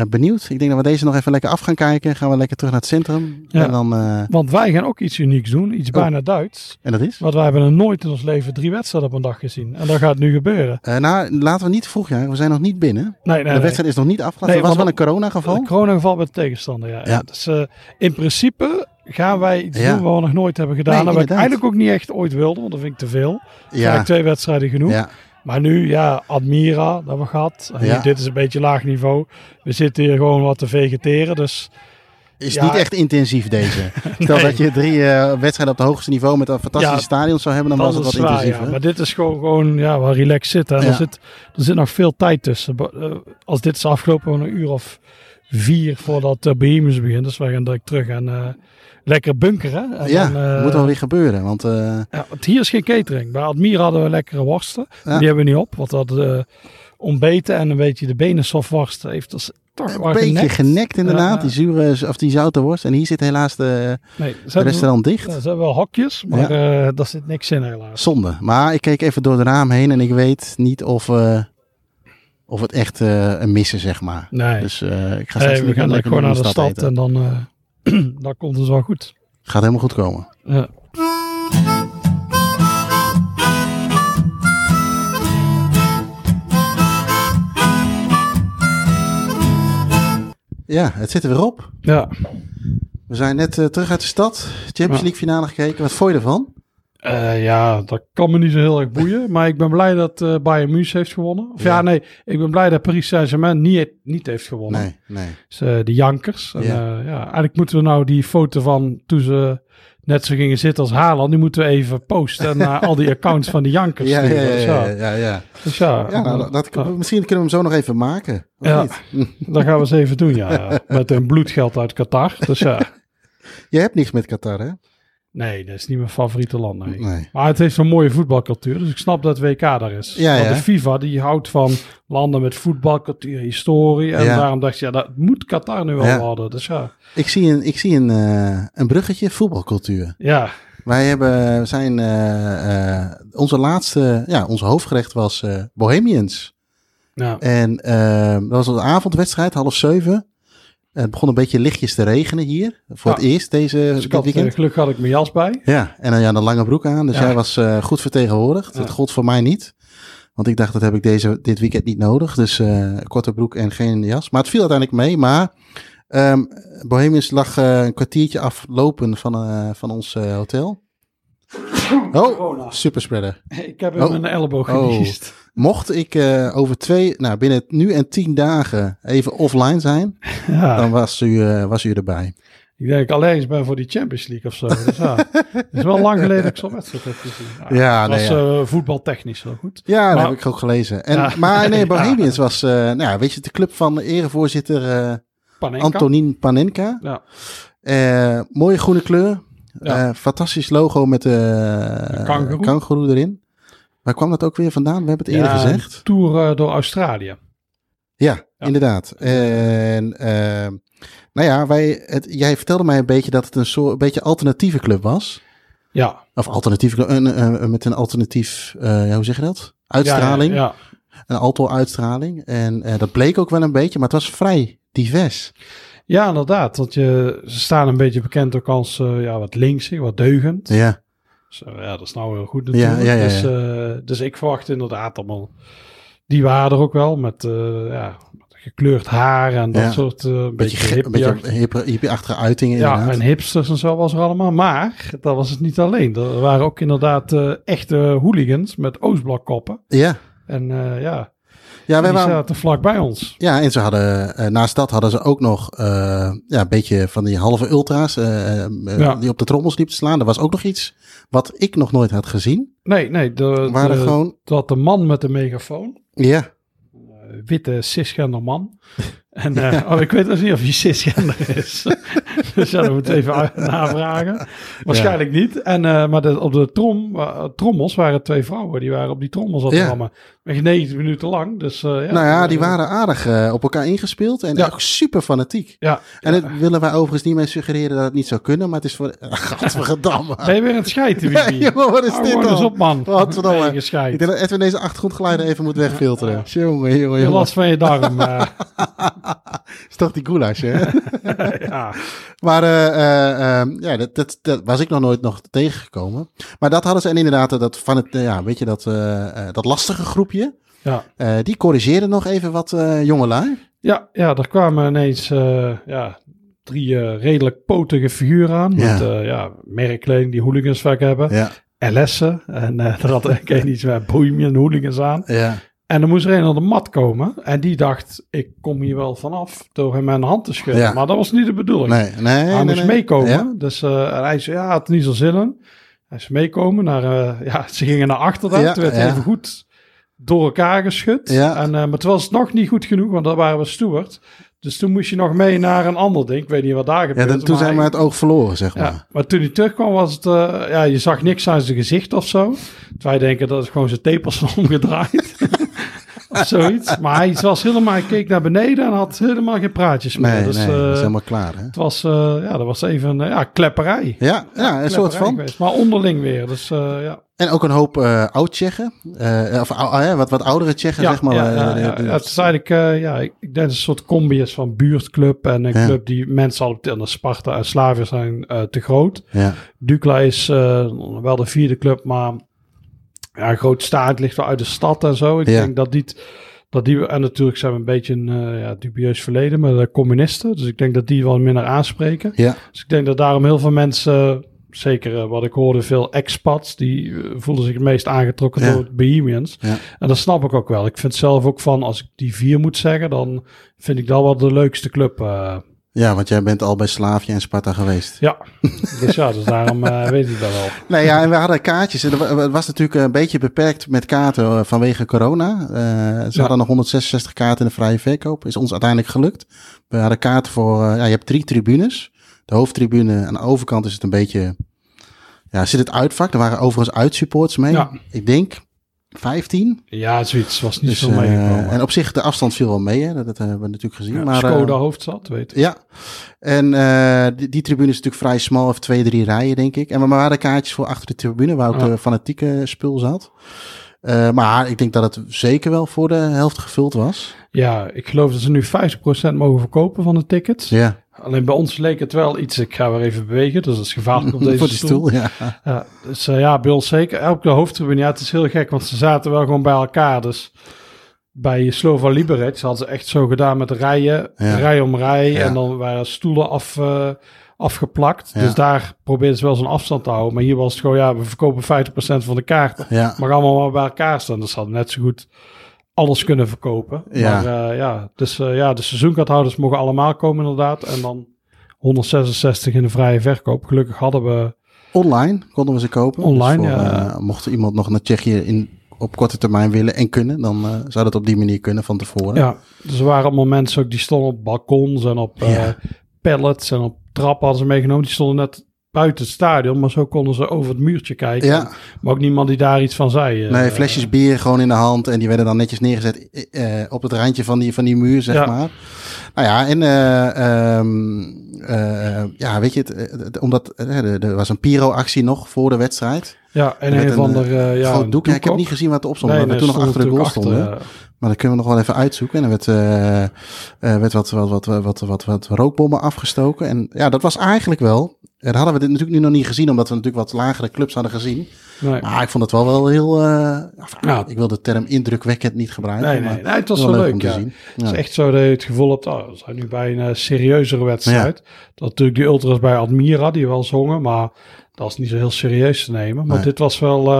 Speaker 1: eh, benieuwd. Ik denk dat we deze nog even lekker af gaan kijken. Gaan we lekker terug naar het centrum.
Speaker 2: Ja.
Speaker 1: En, dan,
Speaker 2: want wij gaan ook iets unieks doen, iets
Speaker 1: Oh.
Speaker 2: bijna Duits.
Speaker 1: en dat is?
Speaker 2: Want wij hebben nog nooit in ons leven drie wedstrijden op een dag gezien. En dat gaat nu gebeuren.
Speaker 1: Nou, laten we niet vroeg jagen. We zijn nog niet binnen.
Speaker 2: Nee, nee,
Speaker 1: de
Speaker 2: nee.
Speaker 1: wedstrijd is nog niet afgelast.
Speaker 2: Nee,
Speaker 1: er was wel een coronageval.
Speaker 2: Een coronageval met de tegenstander, ja.
Speaker 1: Ja.
Speaker 2: ja. Dus in principe gaan wij iets
Speaker 1: Ja.
Speaker 2: doen wat we nog nooit hebben gedaan.
Speaker 1: Nee,
Speaker 2: ik
Speaker 1: inderdaad.
Speaker 2: eigenlijk ook niet echt ooit wilde, want dat vind ik te veel. Ja.
Speaker 1: Ja,
Speaker 2: twee wedstrijden genoeg.
Speaker 1: ja,
Speaker 2: Maar nu, ja, Admira, dat hebben we gehad. En
Speaker 1: Ja.
Speaker 2: nu, dit is een beetje laag niveau. We zitten hier gewoon wat te vegeteren, dus...
Speaker 1: is
Speaker 2: Ja.
Speaker 1: niet echt intensief deze. Stel
Speaker 2: Nee.
Speaker 1: dat je drie eh, wedstrijden op het hoogste niveau met een fantastische
Speaker 2: Ja,
Speaker 1: stadion zou hebben, dan was het wat
Speaker 2: zwaar,
Speaker 1: intensiever.
Speaker 2: ja. Maar dit is gewoon, gewoon ja, waar relaxed zitten. En er, zit, er zit nog veel tijd tussen. Eh, Als dit is afgelopen, een uur of vier voordat uh, Bohemians begint. Dus wij gaan direct terug en eh, lekker bunkeren. En
Speaker 1: ja,
Speaker 2: dan, eh,
Speaker 1: moet wel weer gebeuren. Want eh,
Speaker 2: Ja, want hier is geen catering. Bij Admira hadden we lekkere worsten.
Speaker 1: Ja.
Speaker 2: Die hebben we niet op. Want dat eh ontbeten en een beetje de benensofworst heeft dus toch
Speaker 1: een beetje genekt,
Speaker 2: genekt.
Speaker 1: inderdaad.
Speaker 2: Ja.
Speaker 1: Die zure of die zoute worst. En hier zit helaas de,
Speaker 2: Nee,
Speaker 1: de restaurant dicht.
Speaker 2: ja, ze hebben wel hokjes, maar eh, daar zit niks in helaas.
Speaker 1: Zonde. Maar ik keek even door de raam heen en ik weet niet of, eh, of het echt eh, een missen, zeg maar.
Speaker 2: Nee,
Speaker 1: Dus eh, ik ga
Speaker 2: we gaan
Speaker 1: lekker
Speaker 2: gewoon naar de stad
Speaker 1: eten.
Speaker 2: en dan, eh, dan komt het wel goed.
Speaker 1: Gaat helemaal goed komen.
Speaker 2: Ja.
Speaker 1: Ja, het zit er weer op.
Speaker 2: Ja.
Speaker 1: We zijn net terug uit de stad. Champions. League finale gekeken. Wat vond je ervan?
Speaker 2: Eh, ja, dat kan me niet zo heel erg boeien. Maar ik ben blij dat eh Bayern München heeft gewonnen. Of ja,
Speaker 1: Ja.
Speaker 2: nee, ik ben blij dat Paris Saint-Germain niet, niet heeft gewonnen.
Speaker 1: Nee, nee.
Speaker 2: Dus, eh, de Jankers. En,
Speaker 1: Ja.
Speaker 2: ja. eigenlijk moeten we nou die foto van toen ze net zo gingen zitten als Haaland, die moeten we even posten naar al die accounts van de Jankers.
Speaker 1: Ja, ja, ja,
Speaker 2: Dus
Speaker 1: ja, ja.
Speaker 2: Dus ja,
Speaker 1: Ja, nou, dat, misschien kunnen we hem zo nog even maken. Of
Speaker 2: Ja.
Speaker 1: niet?
Speaker 2: dat gaan we eens even doen, ja. Met een bloedgeld uit Qatar. Dus ja,
Speaker 1: Je hebt niks met Qatar, hè?
Speaker 2: Nee, dat is niet mijn favoriete land. Nee.
Speaker 1: Nee.
Speaker 2: Maar het heeft een mooie voetbalcultuur, dus ik snap dat WK daar is.
Speaker 1: Ja,
Speaker 2: Want
Speaker 1: ja.
Speaker 2: de FIFA die houdt van landen met voetbalcultuur, historie. En
Speaker 1: Ja.
Speaker 2: daarom dacht je, ja, dat moet Qatar nu wel worden. Dus ja,
Speaker 1: Ik zie een, ik zie een, eh, een bruggetje voetbalcultuur.
Speaker 2: ja,
Speaker 1: Wij hebben, we zijn, eh, eh, onze laatste, ja, onze hoofdgerecht was Bohemians.
Speaker 2: ja.
Speaker 1: En dat was een avondwedstrijd, half zeven. Het begon een beetje lichtjes te regenen hier. Voor
Speaker 2: Ja.
Speaker 1: het eerst deze
Speaker 2: Dus had,
Speaker 1: weekend.
Speaker 2: eh, gelukkig had ik mijn jas bij.
Speaker 1: Ja, en dan ja, een lange broek aan. Dus
Speaker 2: Ja.
Speaker 1: jij was eh, goed vertegenwoordigd. Dat gold voor mij niet. Want ik dacht, dat heb ik deze, dit weekend niet nodig. Dus eh, korte broek en geen jas. Maar het viel uiteindelijk mee. Maar ehm Bohemians lag eh, een kwartiertje aflopen van, eh, van ons eh, hotel. Oh, superspreader.
Speaker 2: Ik heb in
Speaker 1: Oh.
Speaker 2: mijn elleboog
Speaker 1: Oh. Mocht ik eh, over twee, nou binnen nu en tien dagen even offline zijn,
Speaker 2: Ja.
Speaker 1: dan was u, eh, was u erbij.
Speaker 2: Ik denk ik allergisch ben voor die Champions League of zo. Dus ja, het is wel lang geleden dat ik zo'n wedstrijd heb gezien.
Speaker 1: Ja,
Speaker 2: het
Speaker 1: nee,
Speaker 2: was
Speaker 1: ja.
Speaker 2: eh, voetbaltechnisch wel goed.
Speaker 1: Ja, dat heb ik ook gelezen. En,
Speaker 2: Ja.
Speaker 1: Maar nee. Bohemians was, nou weet je, de club van erevoorzitter eh
Speaker 2: Panenka.
Speaker 1: Antonin Panenka.
Speaker 2: Ja.
Speaker 1: Mooie groene kleur.
Speaker 2: Ja.
Speaker 1: Fantastisch logo met de
Speaker 2: kangoeroe
Speaker 1: erin. Waar kwam dat ook weer vandaan? We hebben het eerder
Speaker 2: Ja,
Speaker 1: gezegd.
Speaker 2: een Tour eh, door Australië.
Speaker 1: Ja,
Speaker 2: Ja.
Speaker 1: inderdaad. En eh, nou ja, wij, het, jij vertelde mij een beetje dat het een soort een beetje alternatieve club was.
Speaker 2: Ja.
Speaker 1: Of alternatieve club, een, een- met een alternatief, eh, hoe zeg je dat? Uitstraling.
Speaker 2: Ja, ja.
Speaker 1: Een alto-uitstraling. En dat bleek ook wel een beetje, maar het was vrij divers.
Speaker 2: Ja, inderdaad. Want je, ze staan een beetje bekend ook als ja, wat linksig, wat deugend.
Speaker 1: Ja,
Speaker 2: Zo, ja, dat is nou heel goed natuurlijk.
Speaker 1: Ja, ja, ja,
Speaker 2: Dus, eh, dus ik verwacht inderdaad allemaal... Die waren er ook wel met eh, ja, gekleurd haar en dat soort... eh, een
Speaker 1: een beetje, een beetje
Speaker 2: hippie-
Speaker 1: uitingen
Speaker 2: Ja, en hipsters en zo was er allemaal. Maar dat was het niet alleen. Er waren ook inderdaad eh, echte hooligans met Oostblokkoppen.
Speaker 1: ja.
Speaker 2: En eh, ja,
Speaker 1: Ja, wij
Speaker 2: die
Speaker 1: waren,
Speaker 2: zaten vlak bij ons.
Speaker 1: ja, en ze hadden, eh, naast dat hadden ze ook nog eh, ja, een beetje van die halve ultra's eh,
Speaker 2: Ja.
Speaker 1: die op de trommels liepen te slaan. Er was ook nog iets wat ik nog nooit had gezien.
Speaker 2: Nee, nee. De,
Speaker 1: Er waren
Speaker 2: de,
Speaker 1: gewoon,
Speaker 2: dat de man met de megafoon.
Speaker 1: ja,
Speaker 2: witte cisgender man. En eh, oh, ik weet dus niet of hij cisgender is. dus ja, dat moeten we even navragen. Waarschijnlijk niet. En, eh, maar de, op de trom, eh, trommels waren twee vrouwen. Die waren op die trommels aan het rammen. Echt 90 minuten lang. Dus, ja,
Speaker 1: nou ja, die waren aardig op elkaar ingespeeld en ook super fanatiek.
Speaker 2: Ja,
Speaker 1: En dat willen wij overigens niet mee suggereren dat het niet zou kunnen, maar het is voor... Gadverdamme.
Speaker 2: ben je weer aan het
Speaker 1: Ja,
Speaker 2: Wiebe?
Speaker 1: jongen, wat is dit
Speaker 2: gewoon eens
Speaker 1: dan?
Speaker 2: op, man.
Speaker 1: Godverdomme.
Speaker 2: Nee,
Speaker 1: Ik denk dat Edwin deze achtergrondgeluiden even moet wegfilteren. Jongen, jongen,
Speaker 2: Je
Speaker 1: jongen.
Speaker 2: last van je darm.
Speaker 1: is toch die goulash, hè?
Speaker 2: ja.
Speaker 1: Maar eh, eh, eh, ja, dat, dat, dat was ik nog nooit nog tegengekomen. Maar dat hadden ze en inderdaad eh, dat van het, ja, weet je, dat, dat lastige groepje.
Speaker 2: Ja.
Speaker 1: die corrigeerden nog even wat jongelui.
Speaker 2: Ja, ja, er kwamen ineens ja, drie redelijk potige figuren aan.
Speaker 1: Ja.
Speaker 2: Met ja, merkkleding die hooligans vaak hebben.
Speaker 1: Ja,
Speaker 2: LS'en. En eh er had ik iets met bohemian hooligans aan.
Speaker 1: ja,
Speaker 2: En dan moest er een aan de mat komen. En die dacht, ik kom hier wel vanaf door hem mijn hand te schudden.
Speaker 1: Ja.
Speaker 2: Maar dat was niet de bedoeling.
Speaker 1: nee, nee.
Speaker 2: hij
Speaker 1: nee,
Speaker 2: moest
Speaker 1: nee.
Speaker 2: meekomen.
Speaker 1: Ja,
Speaker 2: Dus eh, hij zei, ja, had niet zo zin in. Hij is meekomen naar, eh, ja, ze gingen naar achteren.
Speaker 1: Ja,
Speaker 2: het werd
Speaker 1: ja.
Speaker 2: even goed door elkaar geschud.
Speaker 1: Ja.
Speaker 2: En, eh, maar het was nog niet goed genoeg, want daar waren we steward. Dus toen moest je nog mee naar een ander ding. Ik weet niet wat daar
Speaker 1: ja
Speaker 2: gebeurde.
Speaker 1: dan, toen
Speaker 2: maar
Speaker 1: zijn we het oog verloren, zeg maar.
Speaker 2: ja, maar toen hij terugkwam was het, ja, je zag niks aan zijn gezicht of zo. Terwijl wij denken dat het gewoon zijn tepels van omgedraaid. Of zoiets. Maar hij was helemaal, hij keek naar beneden en had helemaal geen praatjes meer.
Speaker 1: Nee,
Speaker 2: dus
Speaker 1: nee,
Speaker 2: eh,
Speaker 1: dat is helemaal klaar, hè?
Speaker 2: het was, eh, ja, dat was even, eh, ja, klepperij.
Speaker 1: Ja, ja, een soort van.
Speaker 2: geweest. Maar onderling weer, dus ja.
Speaker 1: En ook een hoop oud-Tsjechen. Of wat, wat oudere Tsjechen,
Speaker 2: Ja,
Speaker 1: zeg maar.
Speaker 2: ja, ja, het is eigenlijk, ja, ik, denk dat een soort combi is van buurtclub en een club die mensen al en de Sparta en Slavia zijn te groot.
Speaker 1: ja,
Speaker 2: Dukla is wel de vierde club, maar ja, een groot staat ligt wel uit de stad en zo. Ik
Speaker 1: Ja.
Speaker 2: denk dat die, dat die, en natuurlijk zijn we een beetje een eh, ja, dubieus verleden met de communisten. Dus ik denk dat die wel minder aanspreken.
Speaker 1: ja,
Speaker 2: Dus ik denk dat daarom heel veel mensen, zeker eh, wat ik hoorde, veel expats, die eh, voelden zich het meest aangetrokken
Speaker 1: Ja.
Speaker 2: door Bohemians.
Speaker 1: ja.
Speaker 2: En dat snap ik ook wel. Ik vind zelf ook van, als ik die vier moet zeggen, dan vind ik dat wel de leukste club.
Speaker 1: Ja, want jij bent al bij Slavia en Sparta geweest.
Speaker 2: ja, dus ja, dus daarom eh, weet ik dat wel.
Speaker 1: Nee, ja, en we hadden kaartjes. Het was natuurlijk een beetje beperkt met kaarten eh, vanwege corona. Eh, ze
Speaker 2: Ja.
Speaker 1: hadden nog 166 kaarten in de vrije verkoop. Is ons uiteindelijk gelukt. We hadden kaarten voor... ja, je hebt drie tribunes. De hoofdtribune aan de overkant is het een beetje... Ja, zit het uitvak. Er waren overigens uitsupports mee.
Speaker 2: Ja.
Speaker 1: Ik denk 15.
Speaker 2: Ja, zoiets was niet
Speaker 1: Dus,
Speaker 2: zo
Speaker 1: eh, en op zich, de afstand viel wel mee. Hè? Dat, dat hebben we natuurlijk gezien.
Speaker 2: Ja,
Speaker 1: maar,
Speaker 2: Skoda hoofdstad, weet je.
Speaker 1: ja, en eh, die, die tribune is natuurlijk vrij smal, of twee, drie rijen, denk ik. En we waren kaartjes voor achter de tribune, waar ook de fanatieke spul zat. Eh, maar ik denk dat het zeker wel voor de helft gevuld was.
Speaker 2: Ja, ik geloof dat ze nu 50% mogen verkopen van de tickets.
Speaker 1: Ja,
Speaker 2: Alleen bij ons leek het wel iets, ik ga weer even bewegen, dus dat is gevaarlijk op deze
Speaker 1: voor die stoel, ja.
Speaker 2: Ja, dus eh, ja, ons zeker. Elke hoofdtribune, ja, het is heel gek, want ze zaten wel gewoon bij elkaar. Dus bij Slova Liberec hadden ze echt zo gedaan met rijen,
Speaker 1: Ja.
Speaker 2: rij om rij.
Speaker 1: Ja.
Speaker 2: En dan waren stoelen af, eh, afgeplakt.
Speaker 1: Ja.
Speaker 2: Dus daar probeerden ze wel zo'n afstand te houden. Maar hier was het gewoon, ja, we verkopen 50% van de kaarten.
Speaker 1: Ja,
Speaker 2: Mag allemaal maar bij elkaar staan. Dus hadden net zo goed alles kunnen verkopen.
Speaker 1: Ja.
Speaker 2: Maar eh, ja, dus eh, ja, de seizoenkaarthouders mogen allemaal komen inderdaad. En dan 166 in de vrije verkoop. Gelukkig hadden we
Speaker 1: Online konden we ze kopen.
Speaker 2: Online,
Speaker 1: Dus voor,
Speaker 2: ja.
Speaker 1: eh, mocht iemand nog naar Tsjechië in, op korte termijn willen en kunnen, dan zou dat op die manier kunnen van tevoren.
Speaker 2: Ja, dus er waren allemaal mensen ook die stonden op balkons en op pallets en op trappen hadden ze meegenomen. Die stonden net buiten het stadion, maar zo konden ze over het muurtje kijken.
Speaker 1: Ja.
Speaker 2: Maar ook niemand die daar iets van zei. eh.
Speaker 1: Nee, flesjes bier gewoon in de hand en die werden dan netjes neergezet eh, op het randje van die, van die muur, zeg
Speaker 2: Ja.
Speaker 1: maar. Nou ja, en eh, ehm, eh, ja, weet je, het, omdat er, er was een pyro-actie nog voor de wedstrijd.
Speaker 2: Ja, en een ander uh, ja,
Speaker 1: doek. Ja, ik heb niet gezien wat erop stond,
Speaker 2: Nee,
Speaker 1: maar
Speaker 2: nee,
Speaker 1: toen nog achter de goal stonden. Maar dat kunnen we nog wel even uitzoeken. En er werd, eh, eh, werd wat, wat, wat, wat, wat, wat, rookbommen afgestoken. En ja, dat was eigenlijk wel. Dat hadden we dit natuurlijk nu nog niet gezien, omdat we natuurlijk wat lagere clubs hadden gezien.
Speaker 2: nee.
Speaker 1: Maar ik vond het wel wel heel. eh,
Speaker 2: Ja.
Speaker 1: Ik wil de term indrukwekkend niet gebruiken.
Speaker 2: Nee, nee,
Speaker 1: maar
Speaker 2: nee, het was
Speaker 1: wel
Speaker 2: wel
Speaker 1: leuk om te
Speaker 2: ja.
Speaker 1: zien.
Speaker 2: Het
Speaker 1: Ja.
Speaker 2: is echt zo dat je het gevoel hebt, oh, we zijn nu bij een serieuzere wedstrijd. Dat natuurlijk die ultras bij Admira, die wel zongen, maar dat is niet zo heel serieus te nemen. Maar dit was wel,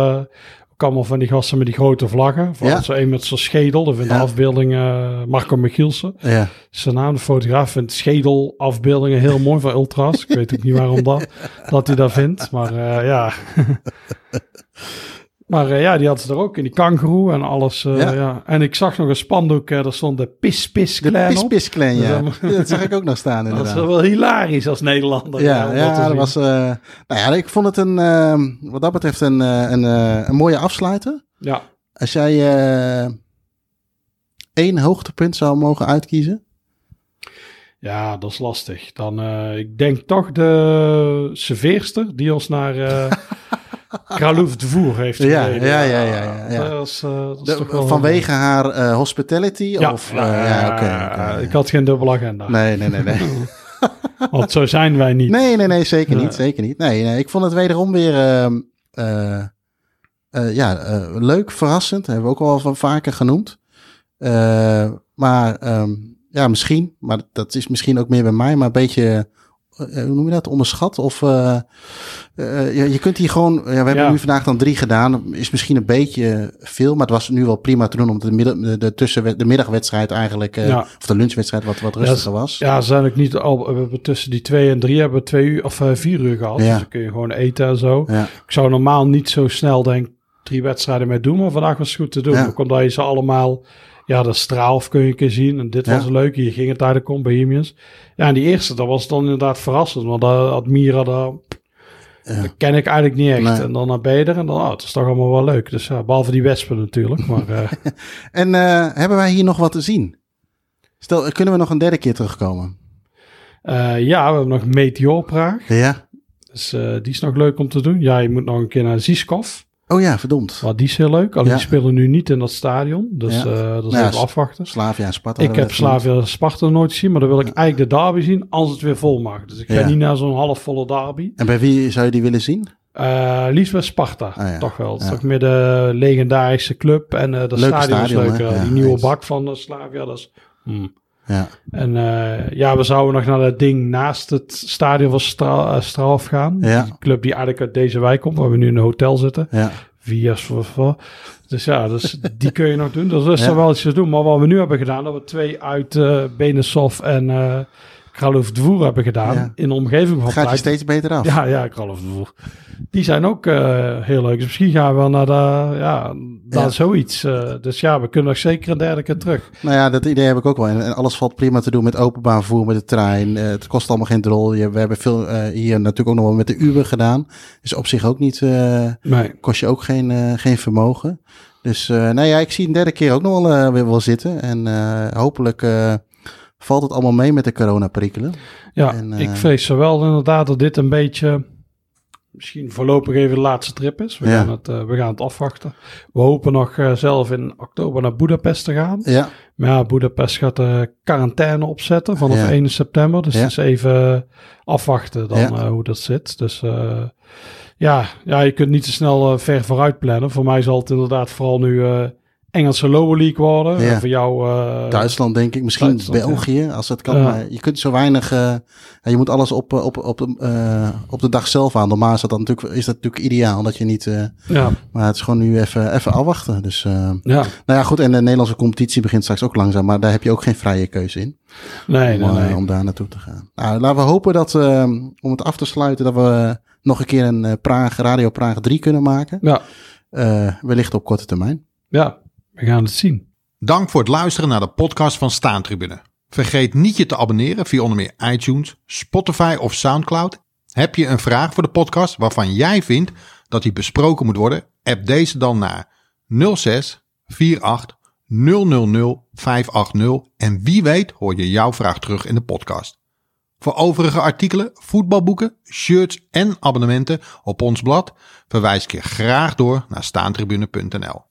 Speaker 2: ook allemaal van die gasten met die grote vlaggen. Vooral
Speaker 1: Ja.
Speaker 2: zo een met zijn schedel, dat vindt
Speaker 1: Ja.
Speaker 2: de afbeelding eh, Marco Michielsen.
Speaker 1: Ja.
Speaker 2: Zijn naam, de fotograaf, vindt schedelafbeeldingen heel mooi van ultras. Ik weet ook niet waarom dat, dat hij dat vindt, maar eh, ja... Maar eh, ja, die hadden ze er ook in die kangeroe en alles. eh,
Speaker 1: Ja.
Speaker 2: ja. En ik zag nog een spandoek, eh, daar stond de Pis Pis
Speaker 1: De
Speaker 2: Clan
Speaker 1: Pis Clan, ja.
Speaker 2: Dat
Speaker 1: zag ik ook nog staan
Speaker 2: Dat is
Speaker 1: inderdaad.
Speaker 2: wel hilarisch als Nederlander.
Speaker 1: Ja, ja, dat was. eh, nou ja, ik vond het een, eh, wat dat betreft een, eh, een, eh, een mooie afsluiter.
Speaker 2: Ja,
Speaker 1: Als jij eh, één hoogtepunt zou mogen uitkiezen.
Speaker 2: ja, dat is lastig. Dan, eh, ik denk toch de serveerster die ons naar eh Kralouf de Voer heeft
Speaker 1: Ja,
Speaker 2: gereden.
Speaker 1: ja, ja, ja, ja, ja.
Speaker 2: Dat is, eh, dat is
Speaker 1: De- vanwege haar eh, hospitality?
Speaker 2: Ja,
Speaker 1: of, eh,
Speaker 2: ja, ik had geen dubbele agenda.
Speaker 1: Nee, nee, nee, nee.
Speaker 2: Want zo zijn wij niet.
Speaker 1: Nee, nee, nee, zeker niet. Zeker niet. Nee, nee, ik vond het wederom weer ehm, eh, eh, ja, leuk, verrassend. Hebben we ook al van vaker genoemd. Maar ehm, ja, misschien, maar dat is misschien ook meer bij mij, maar een beetje, hoe noem je dat, onderschat? Of eh, eh, je, je kunt hier gewoon, ja, we hebben
Speaker 2: Ja.
Speaker 1: nu vandaag dan drie gedaan. Is misschien een beetje veel, maar het was nu wel prima te doen, omdat de, middag, de, tussen, de middagwedstrijd eigenlijk, eh,
Speaker 2: Ja.
Speaker 1: of de lunchwedstrijd wat, wat rustiger was.
Speaker 2: Ja, ze zijn ook niet al. We hebben tussen die twee en drie hebben we twee uur of eh, vier uur gehad. Dus dan kun je gewoon eten en zo.
Speaker 1: Ja.
Speaker 2: Ik zou normaal niet zo snel denk drie wedstrijden mee doen, maar vandaag was het goed te doen. Ook omdat je ze allemaal, ja, de straalf kun je een keer zien. En dit
Speaker 1: Ja.
Speaker 2: was leuk. Hier ging het eigenlijk om, Bohemians. Ja, en die eerste, dat was dan inderdaad verrassend. Want dat Admira, dat,
Speaker 1: Ja.
Speaker 2: dat ken ik eigenlijk niet echt.
Speaker 1: Nee.
Speaker 2: En dan naar Beder en dan, oh, het is toch allemaal wel leuk. Dus ja, behalve die wespen natuurlijk. Maar eh,
Speaker 1: En eh, hebben wij hier nog wat te zien? Stel, kunnen we nog een derde keer terugkomen?
Speaker 2: eh, ja, we hebben nog Meteor Praag.
Speaker 1: Ja.
Speaker 2: Dus die is nog leuk om te doen. Ja, je moet nog een keer naar Ziskov.
Speaker 1: Oh ja, verdomd.
Speaker 2: Maar die is heel leuk. Alleen
Speaker 1: Ja.
Speaker 2: die spelen nu niet in dat stadion. Dus
Speaker 1: Ja.
Speaker 2: eh, dat is
Speaker 1: ja,
Speaker 2: even afwachten.
Speaker 1: Slavia en Sparta.
Speaker 2: Ik heb Slavia Sparta nooit gezien, maar dan wil ik eigenlijk de derby zien als het weer vol mag. Dus ik ga niet naar zo'n halfvolle derby.
Speaker 1: En bij wie zou je die willen zien?
Speaker 2: Eh liefst bij Sparta,
Speaker 1: Ah,
Speaker 2: toch wel. Het is
Speaker 1: Ja.
Speaker 2: toch meer de legendarische club en eh de
Speaker 1: Leuke
Speaker 2: stadion is
Speaker 1: stadion,
Speaker 2: leuk. eh,
Speaker 1: Ja,
Speaker 2: die nieuwe bak van Slavia, dat is... hmm.
Speaker 1: Ja.
Speaker 2: En eh, ja, we zouden nog naar dat ding naast het stadion van Stra eh, gaan.
Speaker 1: Ja.
Speaker 2: Die club die eigenlijk uit deze wijk komt, waar we nu in een hotel zitten.
Speaker 1: Ja.
Speaker 2: Voor. Dus ja, dus die kun je nog doen. Dus dat is
Speaker 1: Ja.
Speaker 2: wel iets te doen. Maar wat we nu hebben gedaan, dat we twee uit eh Benesov en Kralov Dvoer hebben gedaan.
Speaker 1: Ja.
Speaker 2: In de omgeving van
Speaker 1: gaat je steeds beter af.
Speaker 2: Ja, ja, Dvoer. Die zijn ook eh, heel leuk. Dus misschien gaan we wel naar de, ja, naar
Speaker 1: Ja.
Speaker 2: zoiets. eh, dus ja, we kunnen nog zeker een derde keer terug.
Speaker 1: Nou ja, dat idee heb ik ook wel. En, alles valt prima te doen met openbaar vervoer, met de trein. Eh, het kost allemaal geen drol. Je, we hebben veel hier natuurlijk ook nog wel met de Uber gedaan. Dus op zich ook niet,
Speaker 2: Nee.
Speaker 1: kost je ook geen, geen vermogen. Dus nou ja, ik zie een derde keer ook nog wel weer wel zitten. En hopelijk valt het allemaal mee met de coronaperikelen.
Speaker 2: Ja,
Speaker 1: En, eh,
Speaker 2: ik vrees wel inderdaad dat dit een beetje misschien voorlopig even de laatste trip is. We,
Speaker 1: Ja.
Speaker 2: gaan, het, eh, we gaan het afwachten. We hopen nog eh, zelf in oktober naar Budapest te gaan.
Speaker 1: Ja,
Speaker 2: Maar ja, Budapest gaat de quarantaine opzetten vanaf
Speaker 1: Ja.
Speaker 2: 1 september. Dus het is even afwachten dan eh, hoe dat zit. Dus eh, ja, ja, je kunt niet te snel eh, ver vooruit plannen. Voor mij zal het inderdaad vooral nu eh, Engelse lower league worden.
Speaker 1: Ja.
Speaker 2: Voor jou... eh,
Speaker 1: Duitsland denk ik, misschien
Speaker 2: Duitsland,
Speaker 1: België, als het kan.
Speaker 2: Ja.
Speaker 1: Maar je kunt zo weinig, ja, je moet alles op, eh, op, op, de, op de dag zelf aan. Normaal is dat, dan natuurlijk, is dat natuurlijk ideaal, dat je niet,
Speaker 2: Ja,
Speaker 1: maar het is gewoon nu even, even afwachten. Dus,
Speaker 2: ja.
Speaker 1: nou ja, goed, en de Nederlandse competitie begint straks ook langzaam, maar daar heb je ook geen vrije keuze in.
Speaker 2: Nee, nee,
Speaker 1: om, eh,
Speaker 2: nee.
Speaker 1: om daar naartoe te gaan. Nou, laten we hopen dat, om het af te sluiten, dat we nog een keer een Praag, Radio Praag 3 kunnen maken.
Speaker 2: Ja,
Speaker 1: wellicht op korte termijn.
Speaker 2: ja, we gaan het zien.
Speaker 3: Dank voor het luisteren naar de podcast van Staantribune. Vergeet niet je te abonneren via onder meer iTunes, Spotify of Soundcloud. Heb je een vraag voor de podcast waarvan jij vindt dat die besproken moet worden? App deze dan naar 06 48 000 580 en wie weet hoor je jouw vraag terug in de podcast. Voor overige artikelen, voetbalboeken, shirts en abonnementen op ons blad verwijs ik je graag door naar staantribune.nl.